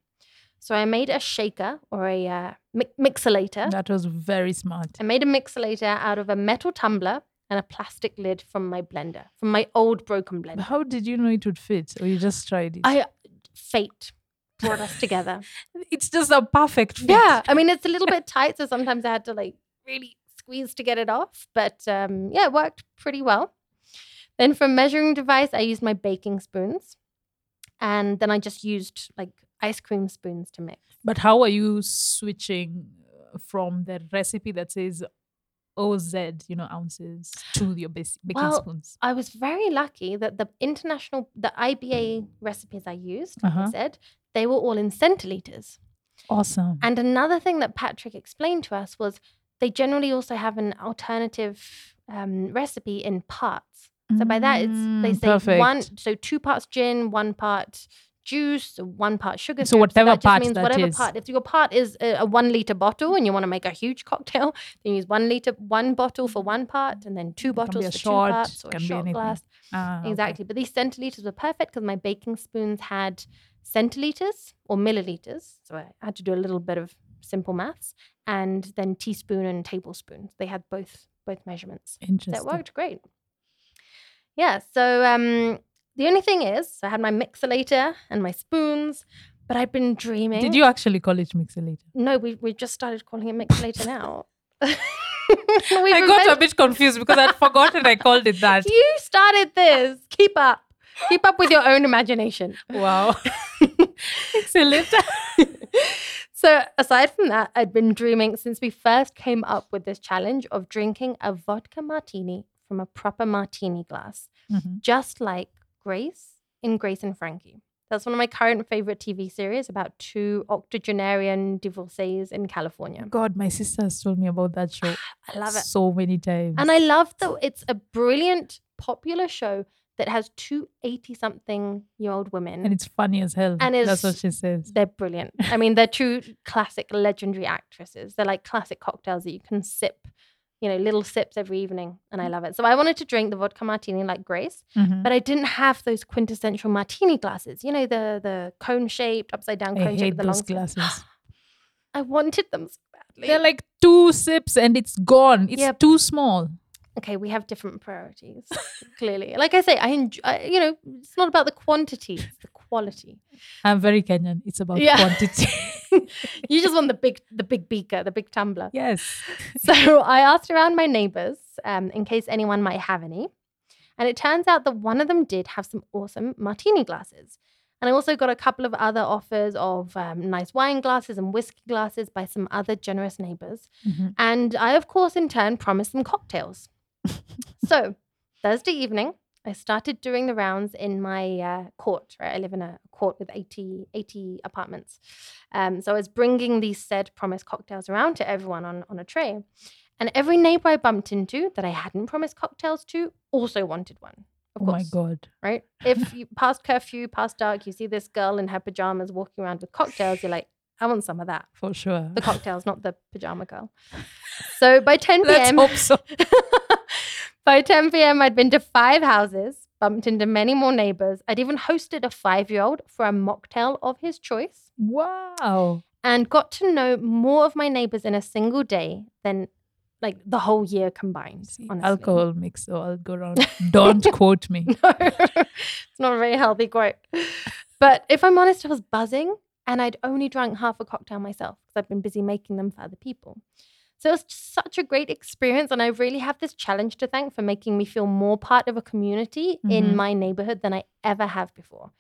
So I made a shaker or a uh, mi- mixolator. That was very smart. I made a mixolator out of a metal tumbler and a plastic lid from my blender, from my old broken blender. How did you know it would fit? Or you just tried it? I fate brought us together. it's just a perfect fit. Yeah, I mean it's a little bit tight, so sometimes I had to like really squeeze to get it off. But um, yeah, it worked pretty well. Then for measuring device, I used my baking spoons, and then I just used like ice cream spoons to mix. But how are you switching uh, from the recipe that says OZ, you know, ounces to your bas- baking Well, spoons? I was very lucky that the international, the IBA recipes I used, like I Uh-huh. said, they were all in centiliters. Awesome. And another thing that Patrick explained to us was they generally also have an alternative um, recipe in parts. So by that, it's they Mm, say perfect. one, so two parts gin, one part juice, one part sugar. So syrup. whatever that just part means that whatever is. part. If your part is a, a one liter bottle and you want to make a huge cocktail, then use one liter, one bottle for one part, and then two It bottles for shot, two parts, or a shot glass. Ah, okay. Exactly. But these centiliters were perfect because my baking spoons had centiliters or milliliters. So I had to do a little bit of simple maths. And then teaspoon and tablespoon. They had both both measurements. Interesting. That worked great. Yeah. So um, the only thing is, I had my mixolator and my spoons, but I'd been dreaming. Did you actually call it mixolator? No, we we just started calling it mixolator now. I got a bit confused because I'd forgotten I called it that. You started this. Keep up. Keep up with your own imagination. Wow. Excellent. so aside from that, I'd been dreaming since we first came up with this challenge of drinking a vodka martini from a proper martini glass, Mhm. just like Grace in Grace and Frankie. That's one of my current favorite TV series about two octogenarian divorcees in California. God, my sister has told me about that show I love it. so many times. And I love that it's a brilliant, popular show that has two 80 something year old women. and it's funny as hell. And That's what she says. They're brilliant. I mean, they're true classic legendary actresses. They're like classic cocktails that you can sip, you know, little sips every evening. And I love it. So I wanted to drink the vodka martini like Grace, Mhm. but I didn't have those quintessential martini glasses. You know, the the cone shaped, upside down I cone shaped the long those stem. glasses. I wanted them so badly. They're like two sips and it's gone. It's Yeah. too small. okay, we have different priorities. clearly, like I say, I enjoy. I, you know, it's not about the quantity; it's the quality. I'm very Kenyan. It's about Yeah. quantity. you just want the big, the big beaker, the big tumbler. yes. So I asked around my neighbors um, in case anyone might have any. And it turns out that one of them did have some awesome martini glasses. And I also got a couple of other offers of um, nice wine glasses and whiskey glasses by some other generous neighbors. Mhm. And I, of course, in turn, promised them cocktails. so Thursday evening, I started doing the rounds in my uh, court, right? I live in a court with 80, 80 apartments. Um, so I was bringing these said promised cocktails around to everyone on, on a tray. And every neighbor I bumped into that I hadn't promised cocktails to also wanted one. Of Oh course, my God. right? If you past curfew, past dark, you see this girl in her pajamas walking around with cocktails, you're like, I want some of that. For sure. The cocktails, not the pajama girl. So by 10 Let's p.m. hope so. By 10 p.m., I'd been to five houses, bumped into many more neighbors. I'd even hosted a five year old for a mocktail of his choice Wow. and got to know more of my neighbors in a single day than like the whole year combined. See, honestly. alcohol makes the world go round. Don't quote me. No, it's not a very healthy quote. But if I'm honest, I was buzzing and I'd only drank half a cocktail myself because I've been busy making them for other people. So it was such a great experience. And I really have this challenge to thank for making me feel more part of a community Mhm. in my neighborhood than I ever have before.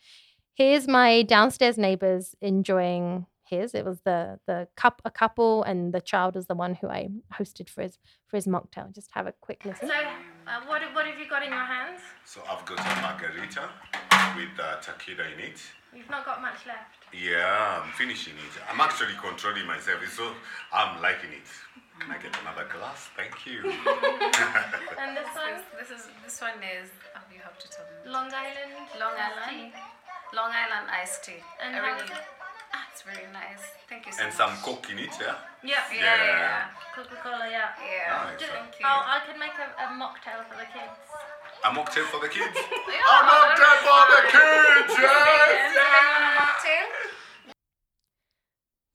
Here's my downstairs neighbors enjoying his. It was the the cup a couple and the child was the one who I hosted for his for his mocktail. Just have a quick listen. So uh, what what have you got in your hands? So I've got a margarita with uh, tequila in it. You've not got much left. Yeah, I'm finishing it. I'm actually controlling myself, so I'm liking it. Can I get another glass? Thank you. And this one, This is this one is oh, you have to tell me. Long Island. Long Island, tea. Long Island iced tea. And I really, ah, it's very nice. Thank you so and much. some coke in it, yeah? Yeah. yeah, yeah, yeah, Yeah. Coca Cola. Yeah. yeah. Nice. Just, Thank you. I'll, I could make a, a mocktail for the kids. A mocktail for the kids? Yeah, a mocktail for the kids, Yes, yes! anyone a mocktail?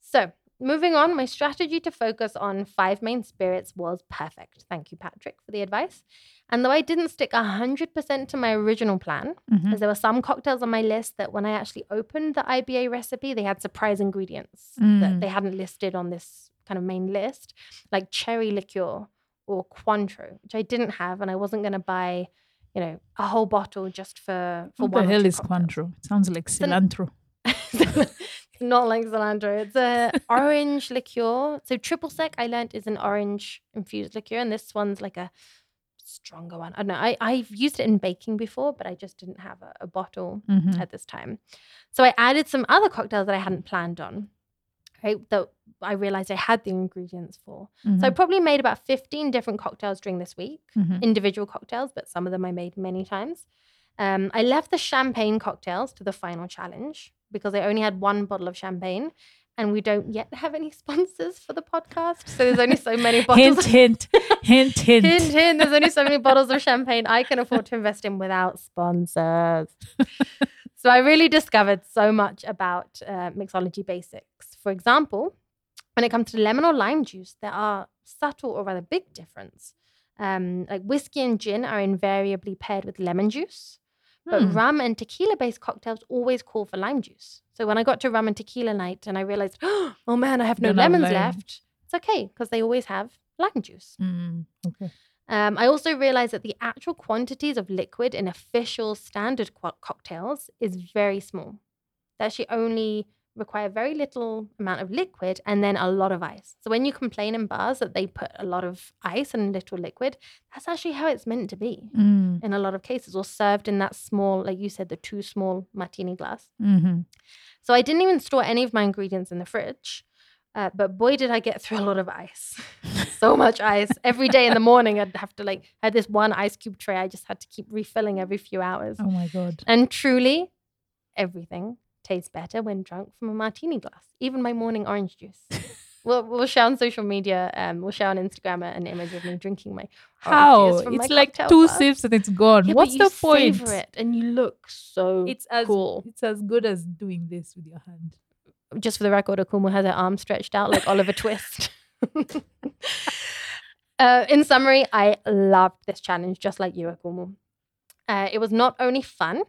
So, moving on, my strategy to focus on five main spirits was perfect. Thank you, Patrick, for the advice. And though I didn't stick 100% to my original plan, because there were some cocktails on my list that when I actually opened the IBA recipe, they had surprise ingredients that Mm. they hadn't listed on this kind of main list, like cherry liqueur or Cointreau, which I didn't have, and I wasn't going to buy, you know, a whole bottle just for for What one. the hell is cocktails. Cointreau? It sounds like an- cilantro. Not like cilantro. It's a orange liqueur. So triple sec, I learned, is an orange infused liqueur, and this one's like a stronger one. I don't know. I I've used it in baking before, but I just didn't have a, a bottle Mhm. at this time. So I added some other cocktails that I hadn't planned on. Right, that I realized I had the ingredients for. So I Mhm. probably made about 15 different cocktails during this week Mhm. individual cocktails, but some of them I made many times. Um, I left the champagne cocktails to the final challenge because I only had one bottle of champagne, and we don't yet have any sponsors for the podcast. So there's only so many bottles. hint, hint, hint, hint. hint, hint. There's only so many bottles of champagne I can afford to invest in without sponsors. so I really discovered so much about uh, mixology basics. For example, when it comes to lemon or lime juice, there are subtle or rather big difference. Um, like whiskey and gin are invariably paired with lemon juice, but Hmm. rum and tequila based cocktails always call for lime juice. So when I got to rum and tequila night and I realized, oh man, I have no lemons left, it's okay because they always have lime juice. Mm, okay. Um, I also realized that the actual quantities of liquid in official standard co- cocktails is very small. They actually only require very little amount of liquid and then a lot of ice. So when you complain in bars that they put a lot of ice and little liquid, that's actually how it's meant to be Mm, in a lot of cases, or served in that small, like you said, the too small martini glass. mhm. So I didn't even store any of my ingredients in the fridge. Uh, but boy, did I get through a lot of ice. so much ice. Every day in the morning, I'd have to like, I had this one ice cube tray I just had to keep refilling every few hours. Oh my god. And truly, everything tastes better when drunk from a martini glass, even my morning orange juice. we'll, we'll share on social media, um, we'll share on Instagram an image of me drinking my orange How? juice from my It's like two sips and it's gone. Yeah, What's the point? savor it and you look so It's as cool. it's as good as doing this with your hand. just for the record, Akumu has her arm stretched out like Oliver Twist. uh, in summary, I loved this challenge just like you, Akumu. Uh, it was not only fun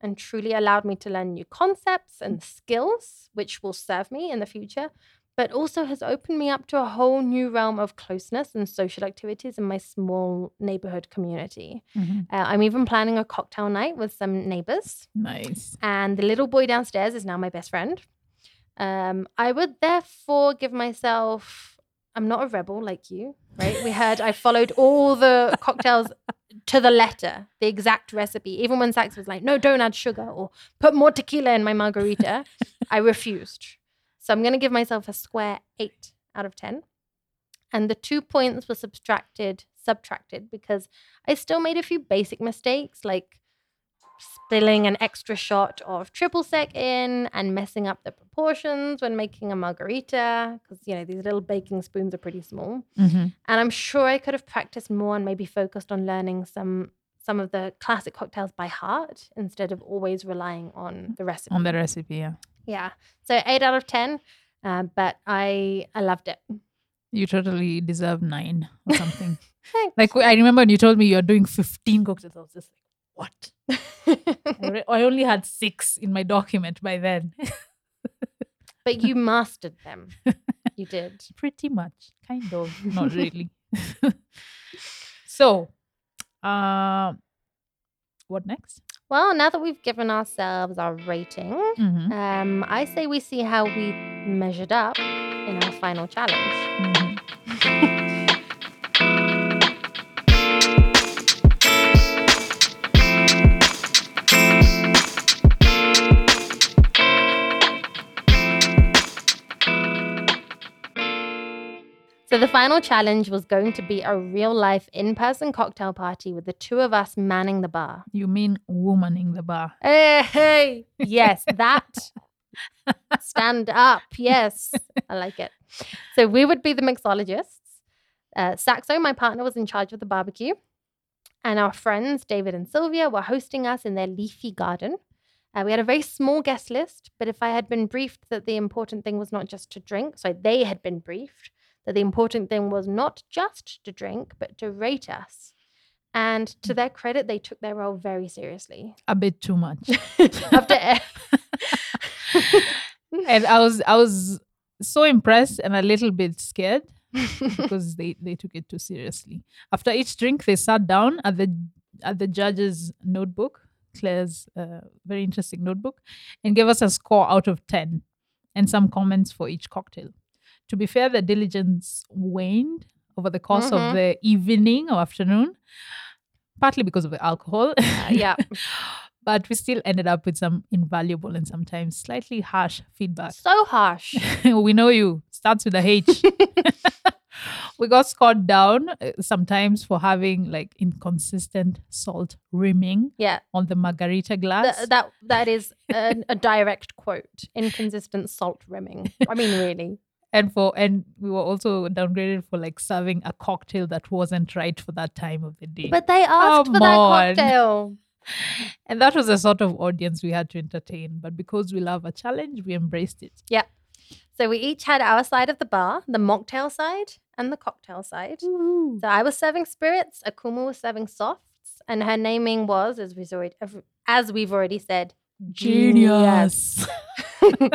and truly allowed me to learn new concepts and skills, which will serve me in the future, but also has opened me up to a whole new realm of closeness and social activities in my small neighborhood community. Mhm. Uh, I'm even planning a cocktail night with some neighbors Nice. and the little boy downstairs is now my best friend. Um, I would therefore give myself. I'm not a rebel like you, right? We heard I followed all the cocktails to the letter, the exact recipe. Even when Sax was like, "No, don't add sugar or put more tequila in my margarita," I refused. So I'm going to give myself a square eight out of ten. And the two points were subtracted, subtracted because I still made a few basic mistakes, like spilling an extra shot of triple sec in and messing up the proportions when making a margarita because you know these little baking spoons are pretty small Mhm. and i'm sure i could have practiced more and maybe focused on learning some some of the classic cocktails by heart instead of always relying on the recipe On the recipe, yeah. yeah so 8 out of 10 uh, but i i loved it You totally deserve nine or something. Like I remember when you told me you're doing 15 cocktails. I was just like, what? I, only had six in my document by then. but you mastered them You did. Pretty much. Kind of. Not really. so, uh, what next? Well, now that we've given ourselves our rating, Mhm, um, I say we see how we measured up in our final challenge. mhm. So the final challenge was going to be a real life in person cocktail party with the two of us manning the bar. You mean womaning the bar? Hey, hey. Yes, that. Stand up. Yes, I like it. So we would be the mixologists. Uh, Saxo, my partner, was in charge of the barbecue. And our friends, David and Sylvia, were hosting us in their leafy garden. Uh, we had a very small guest list, but if I had been briefed that the important thing was not just to drink, so they had been briefed that the important thing was not just to drink, but to rate us. And to their credit, they took their role very seriously. A bit too much. After and I was I was so impressed and a little bit scared because they they took it too seriously. After each drink, they sat down at the at the judge's notebook, Claire's uh, very interesting notebook, and gave us a score out of ten and some comments for each cocktail. To be fair, the diligence waned over the course Mhm. of the evening or afternoon, partly because of the alcohol. Uh, yeah. but we still ended up with some invaluable and sometimes slightly harsh feedback. So harsh. we know you starts with a H. we got scored down uh, sometimes for having like inconsistent salt rimming Yeah. on the margarita glass. Th- that that is a, a direct quote. Inconsistent salt rimming. I mean, really. And for and we were also downgraded for like serving a cocktail that wasn't right for that time of the day. But they asked for Come that cocktail. and that was the sort of audience we had to entertain. But because we love a challenge, we embraced it. Yeah. So we each had our side of the bar, the mocktail side and the cocktail side. So I was serving spirits, Akumu was serving softs, and her naming was, as we've already, as we've already said, Genius.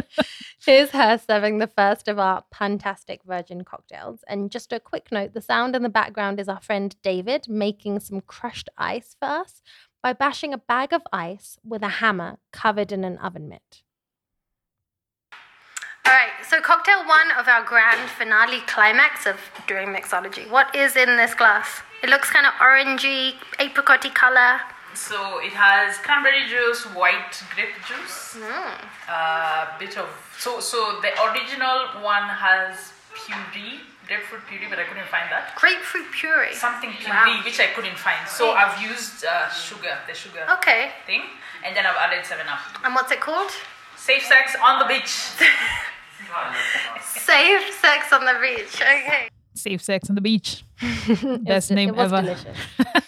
Here's her serving the first of our fantastic virgin cocktails. And just a quick note the sound in the background is our friend David making some crushed ice for us by bashing a bag of ice with a hammer covered in an oven mitt. All right, so cocktail one of our grand finale climax of doing mixology. What is in this glass? It looks kind of orangey, apricotty color. So it has cranberry juice, white grape juice, Mm. a bit of so so the original one has puree, grapefruit puree, but I couldn't find that. Grapefruit puree. Something puree Wow. which I couldn't find. So I've used uh, sugar, the sugar Okay, thing, and then I've added seven up. and what's it called? Safe sex on the beach. Safe sex on the beach. Okay. Safe sex on the beach. Best was- name it was ever.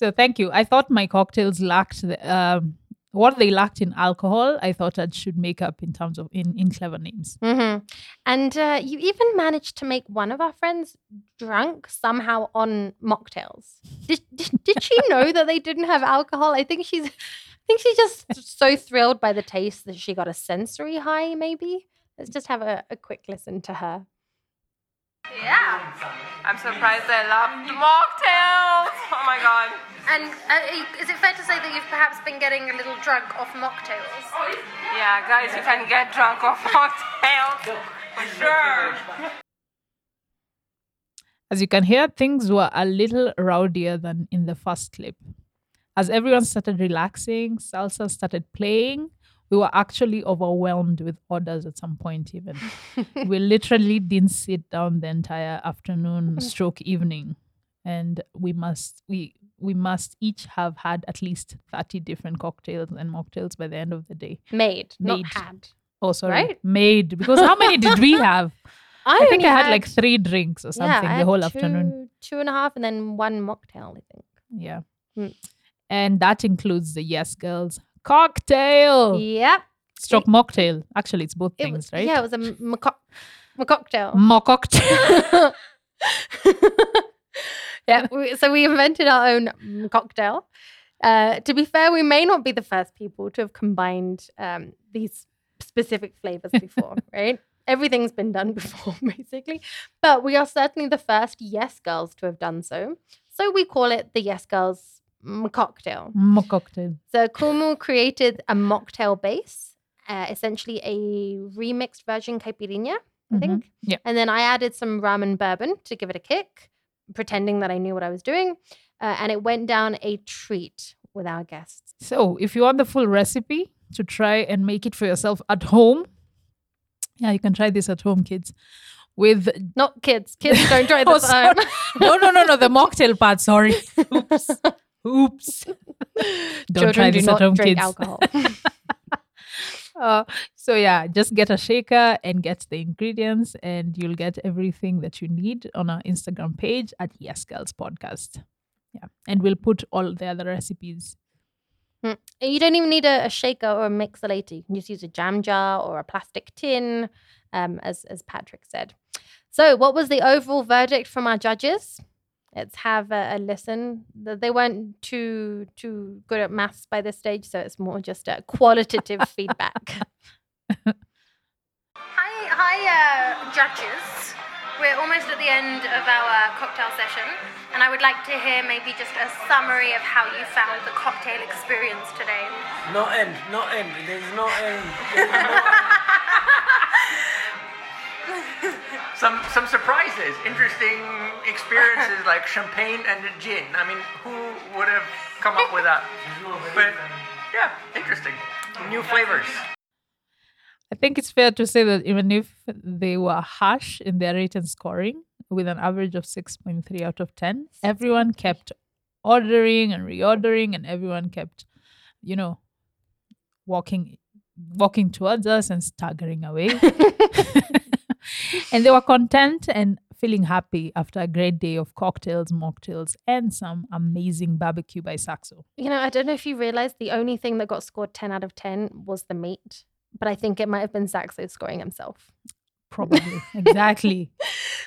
So thank you. I thought my cocktails lacked the, um, what they lacked in alcohol. I thought I should make up in terms of in, in clever names. hmm And uh, you even managed to make one of our friends drunk somehow on mocktails. Did, did, did she know that they didn't have alcohol? I think she's, I think she's just so thrilled by the taste that she got a sensory high. Maybe let's just have a, a quick listen to her. Yeah. I'm surprised I love the mocktails. Oh my god. And uh, is it fair to say that you've perhaps been getting a little drunk off mocktails? Yeah, guys, you can get drunk off mocktails. For sure. As you can hear, things were a little rowdier than in the first clip. As everyone started relaxing, salsa started playing, we were actually overwhelmed with orders at some point, even. we literally didn't sit down the entire afternoon stroke evening. And we must we we must each have had at least 30 different cocktails and mocktails by the end of the day. Made, not had. Oh, sorry. Right? Made. Because how many did we have? I, think I had, like three drinks or something I the whole two, afternoon. Two and a half, and then one mocktail. I think. Yeah. Mm. And that includes the Yes Girls cocktail. Yep. Stroke mocktail. Actually, it's both It things, was, right? Yeah, it was a cocktail. cocktail. Mo cocktail. yeah, we, so we invented our own cocktail. Uh, to be fair, we may not be the first people to have combined um, these specific flavors before, right? everything's been done before, basically. But we are certainly the first Yes Girls to have done so. So we call it the Yes Girls mm, cocktail. Mo cocktail. So Kumu created a mocktail base, uh, essentially a remixed version caipirinha, I Mhm. think. Yeah. And then I added some rum and bourbon to give it a kick, pretending that I knew what I was doing. Uh, and it went down a treat with our guests. So, if you want the full recipe to try and make it for yourself at home, yeah, you can try this at home, kids. With Not kids. Kids don't try Oh, this home. no, no, no, no, the mocktail part. Sorry. Oops. Oops. Don't Children try do this not at home, drink kids. alcohol. Uh, so yeah, just get a shaker and get the ingredients, and you'll get everything that you need on our Instagram page at Yes Girls Podcast. Yeah, and we'll put all the other recipes. you don't even need a, a shaker or a mixolator. You can just use a jam jar or a plastic tin, um, as as Patrick said. So, what was the overall verdict from our judges? Let's have a, a listen. They weren't too too good at maths by this stage, so it's more just a qualitative feedback. Hi, hi, uh, judges. We're almost at the end of our cocktail session, and I would like to hear maybe just a summary of how you found the cocktail experience today. No end, no end. There's no end. There's no some some surprises, interesting experiences like champagne and gin. I mean, who would have come up with that? But yeah, interesting. New flavors. I think it's fair to say that even if they were harsh in their rate and scoring, with an average of 6.3 out of 10, everyone kept ordering and reordering, and everyone kept, you know, walking walking towards us and staggering away. and they were content and feeling happy after a great day of cocktails, mocktails, and some amazing barbecue by Saxo. you know, I don't know if you realized the only thing that got scored ten out of ten was the meat, but I think it might have been Saxo scoring himself. Probably. exactly.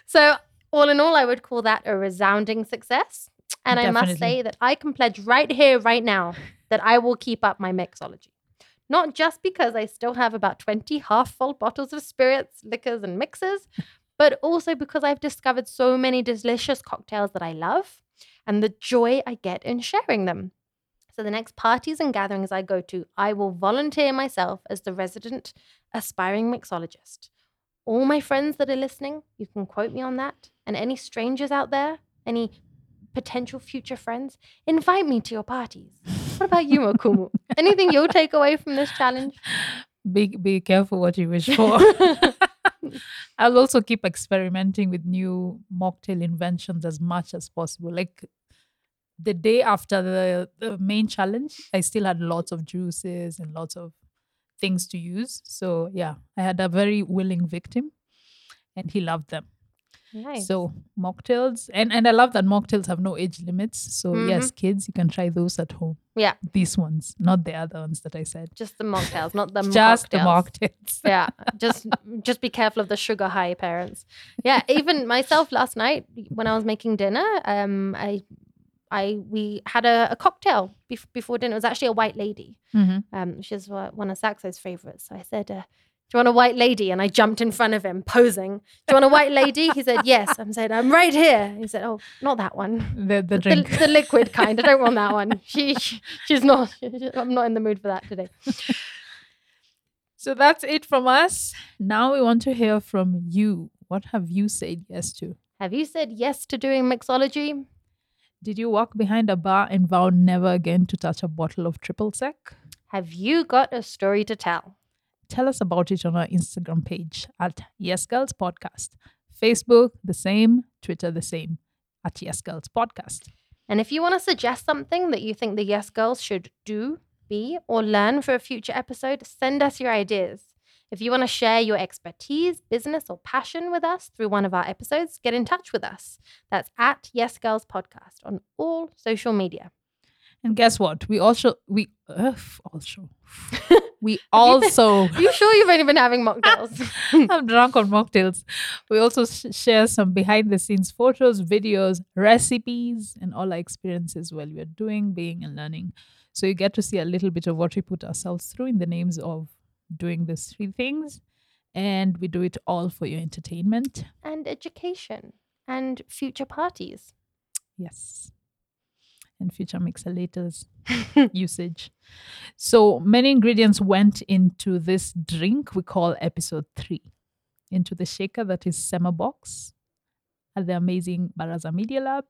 So, all in all, I would call that a resounding success. And I must say that I can pledge right here, right now, that I will keep up my mixology. Not just because I still have about 20 half full bottles of spirits, liquors, and mixes, but also because I've discovered so many delicious cocktails that I love and the joy I get in sharing them. So, the next parties and gatherings I go to, I will volunteer myself as the resident aspiring mixologist. All my friends that are listening, you can quote me on that. And any strangers out there, any potential future friends, invite me to your parties. What about you, Mokumu? Anything you'll take away from this challenge? Be be careful what you wish for. I'll also keep experimenting with new mocktail inventions as much as possible. Like the day after the, the main challenge, I still had lots of juices and lots of things to use. So yeah, I had a very willing victim and he loved them. Nice. So mocktails and and I love that mocktails have no age limits. So yes, kids, you can try those at home. yeah, These ones, not the other ones that I said. just the mocktails, not the Just the mocktails. mocktails. yeah just just be careful of the sugar high parents yeah even myself last night when i was making dinner um i i we had a, a cocktail bef- before dinner it was actually a white lady Mhm. um she's one of saxo's favorites so i said uh, you want a white lady? And I jumped in front of him, posing. Do you want a white lady? He said, Yes. I said, I'm right here. He said, Oh, not that one. The the The, drink. the liquid kind. I don't want that one. She, she's not. I'm not in the mood for that today. So that's it from us. Now we want to hear from you. What have you said yes to? Have you said yes to doing mixology? Did you walk behind a bar and vow never again to touch a bottle of triple sec? Have you got a story to tell? Tell us about it on our Instagram page at Yes Girls Podcast. Facebook, the same. Twitter, the same. At Yes Girls Podcast. And if you want to suggest something that you think the Yes Girls should do, be, or learn for a future episode, send us your ideas. If you want to share your expertise, business, or passion with us through one of our episodes, get in touch with us. That's at Yes Girls Podcast on all social media. And guess what? We also we uh, also we also Are you sure you've only been having mocktails? I'm drunk on mocktails. We also sh- share some behind the scenes photos, videos, recipes, and all our experiences while we're doing, being, and learning. So you get to see a little bit of what we put ourselves through in the names of doing these three things. And we do it all for your entertainment. And education and future parties. Yes. And future mixolators usage. So many ingredients went into this drink we call episode three, into the shaker that is Sema Box at the amazing Baraza Media Lab,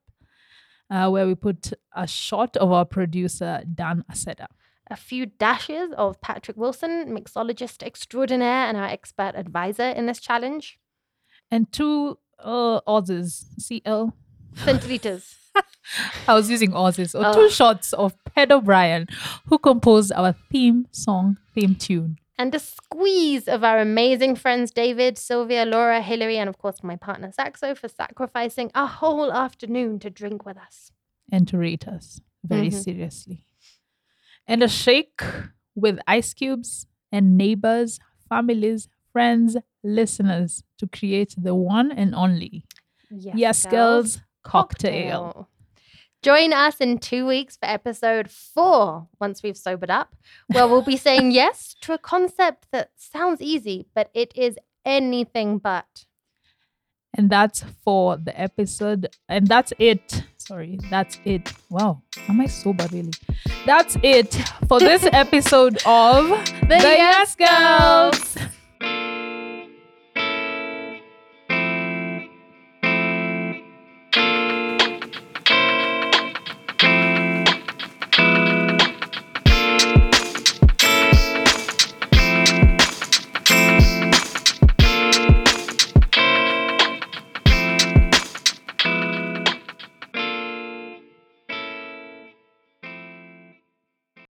uh, where we put a shot of our producer, Dan Aseda. A few dashes of Patrick Wilson, mixologist extraordinaire and our expert advisor in this challenge. And two uh, Aussies, CL. Centiliters. I was using Aussies, or Oh. two shots of Ped O'Brien, who composed our theme song, theme tune. and a squeeze of our amazing friends David, Sylvia, Laura, Hilary, and of course my partner Saxo for sacrificing a whole afternoon to drink with us. and to rate us very Mhm. seriously. And a shake with ice cubes and neighbors, families, friends, listeners to create the one and only Yes, Girls cocktail. Join us in two weeks for episode four, once we've sobered up, where we'll be saying yes to a concept that sounds easy, but it is anything but. And that's for the episode. And that's it. Sorry, that's it. Wow, am I sober really? That's it for this episode of The Yes Girls.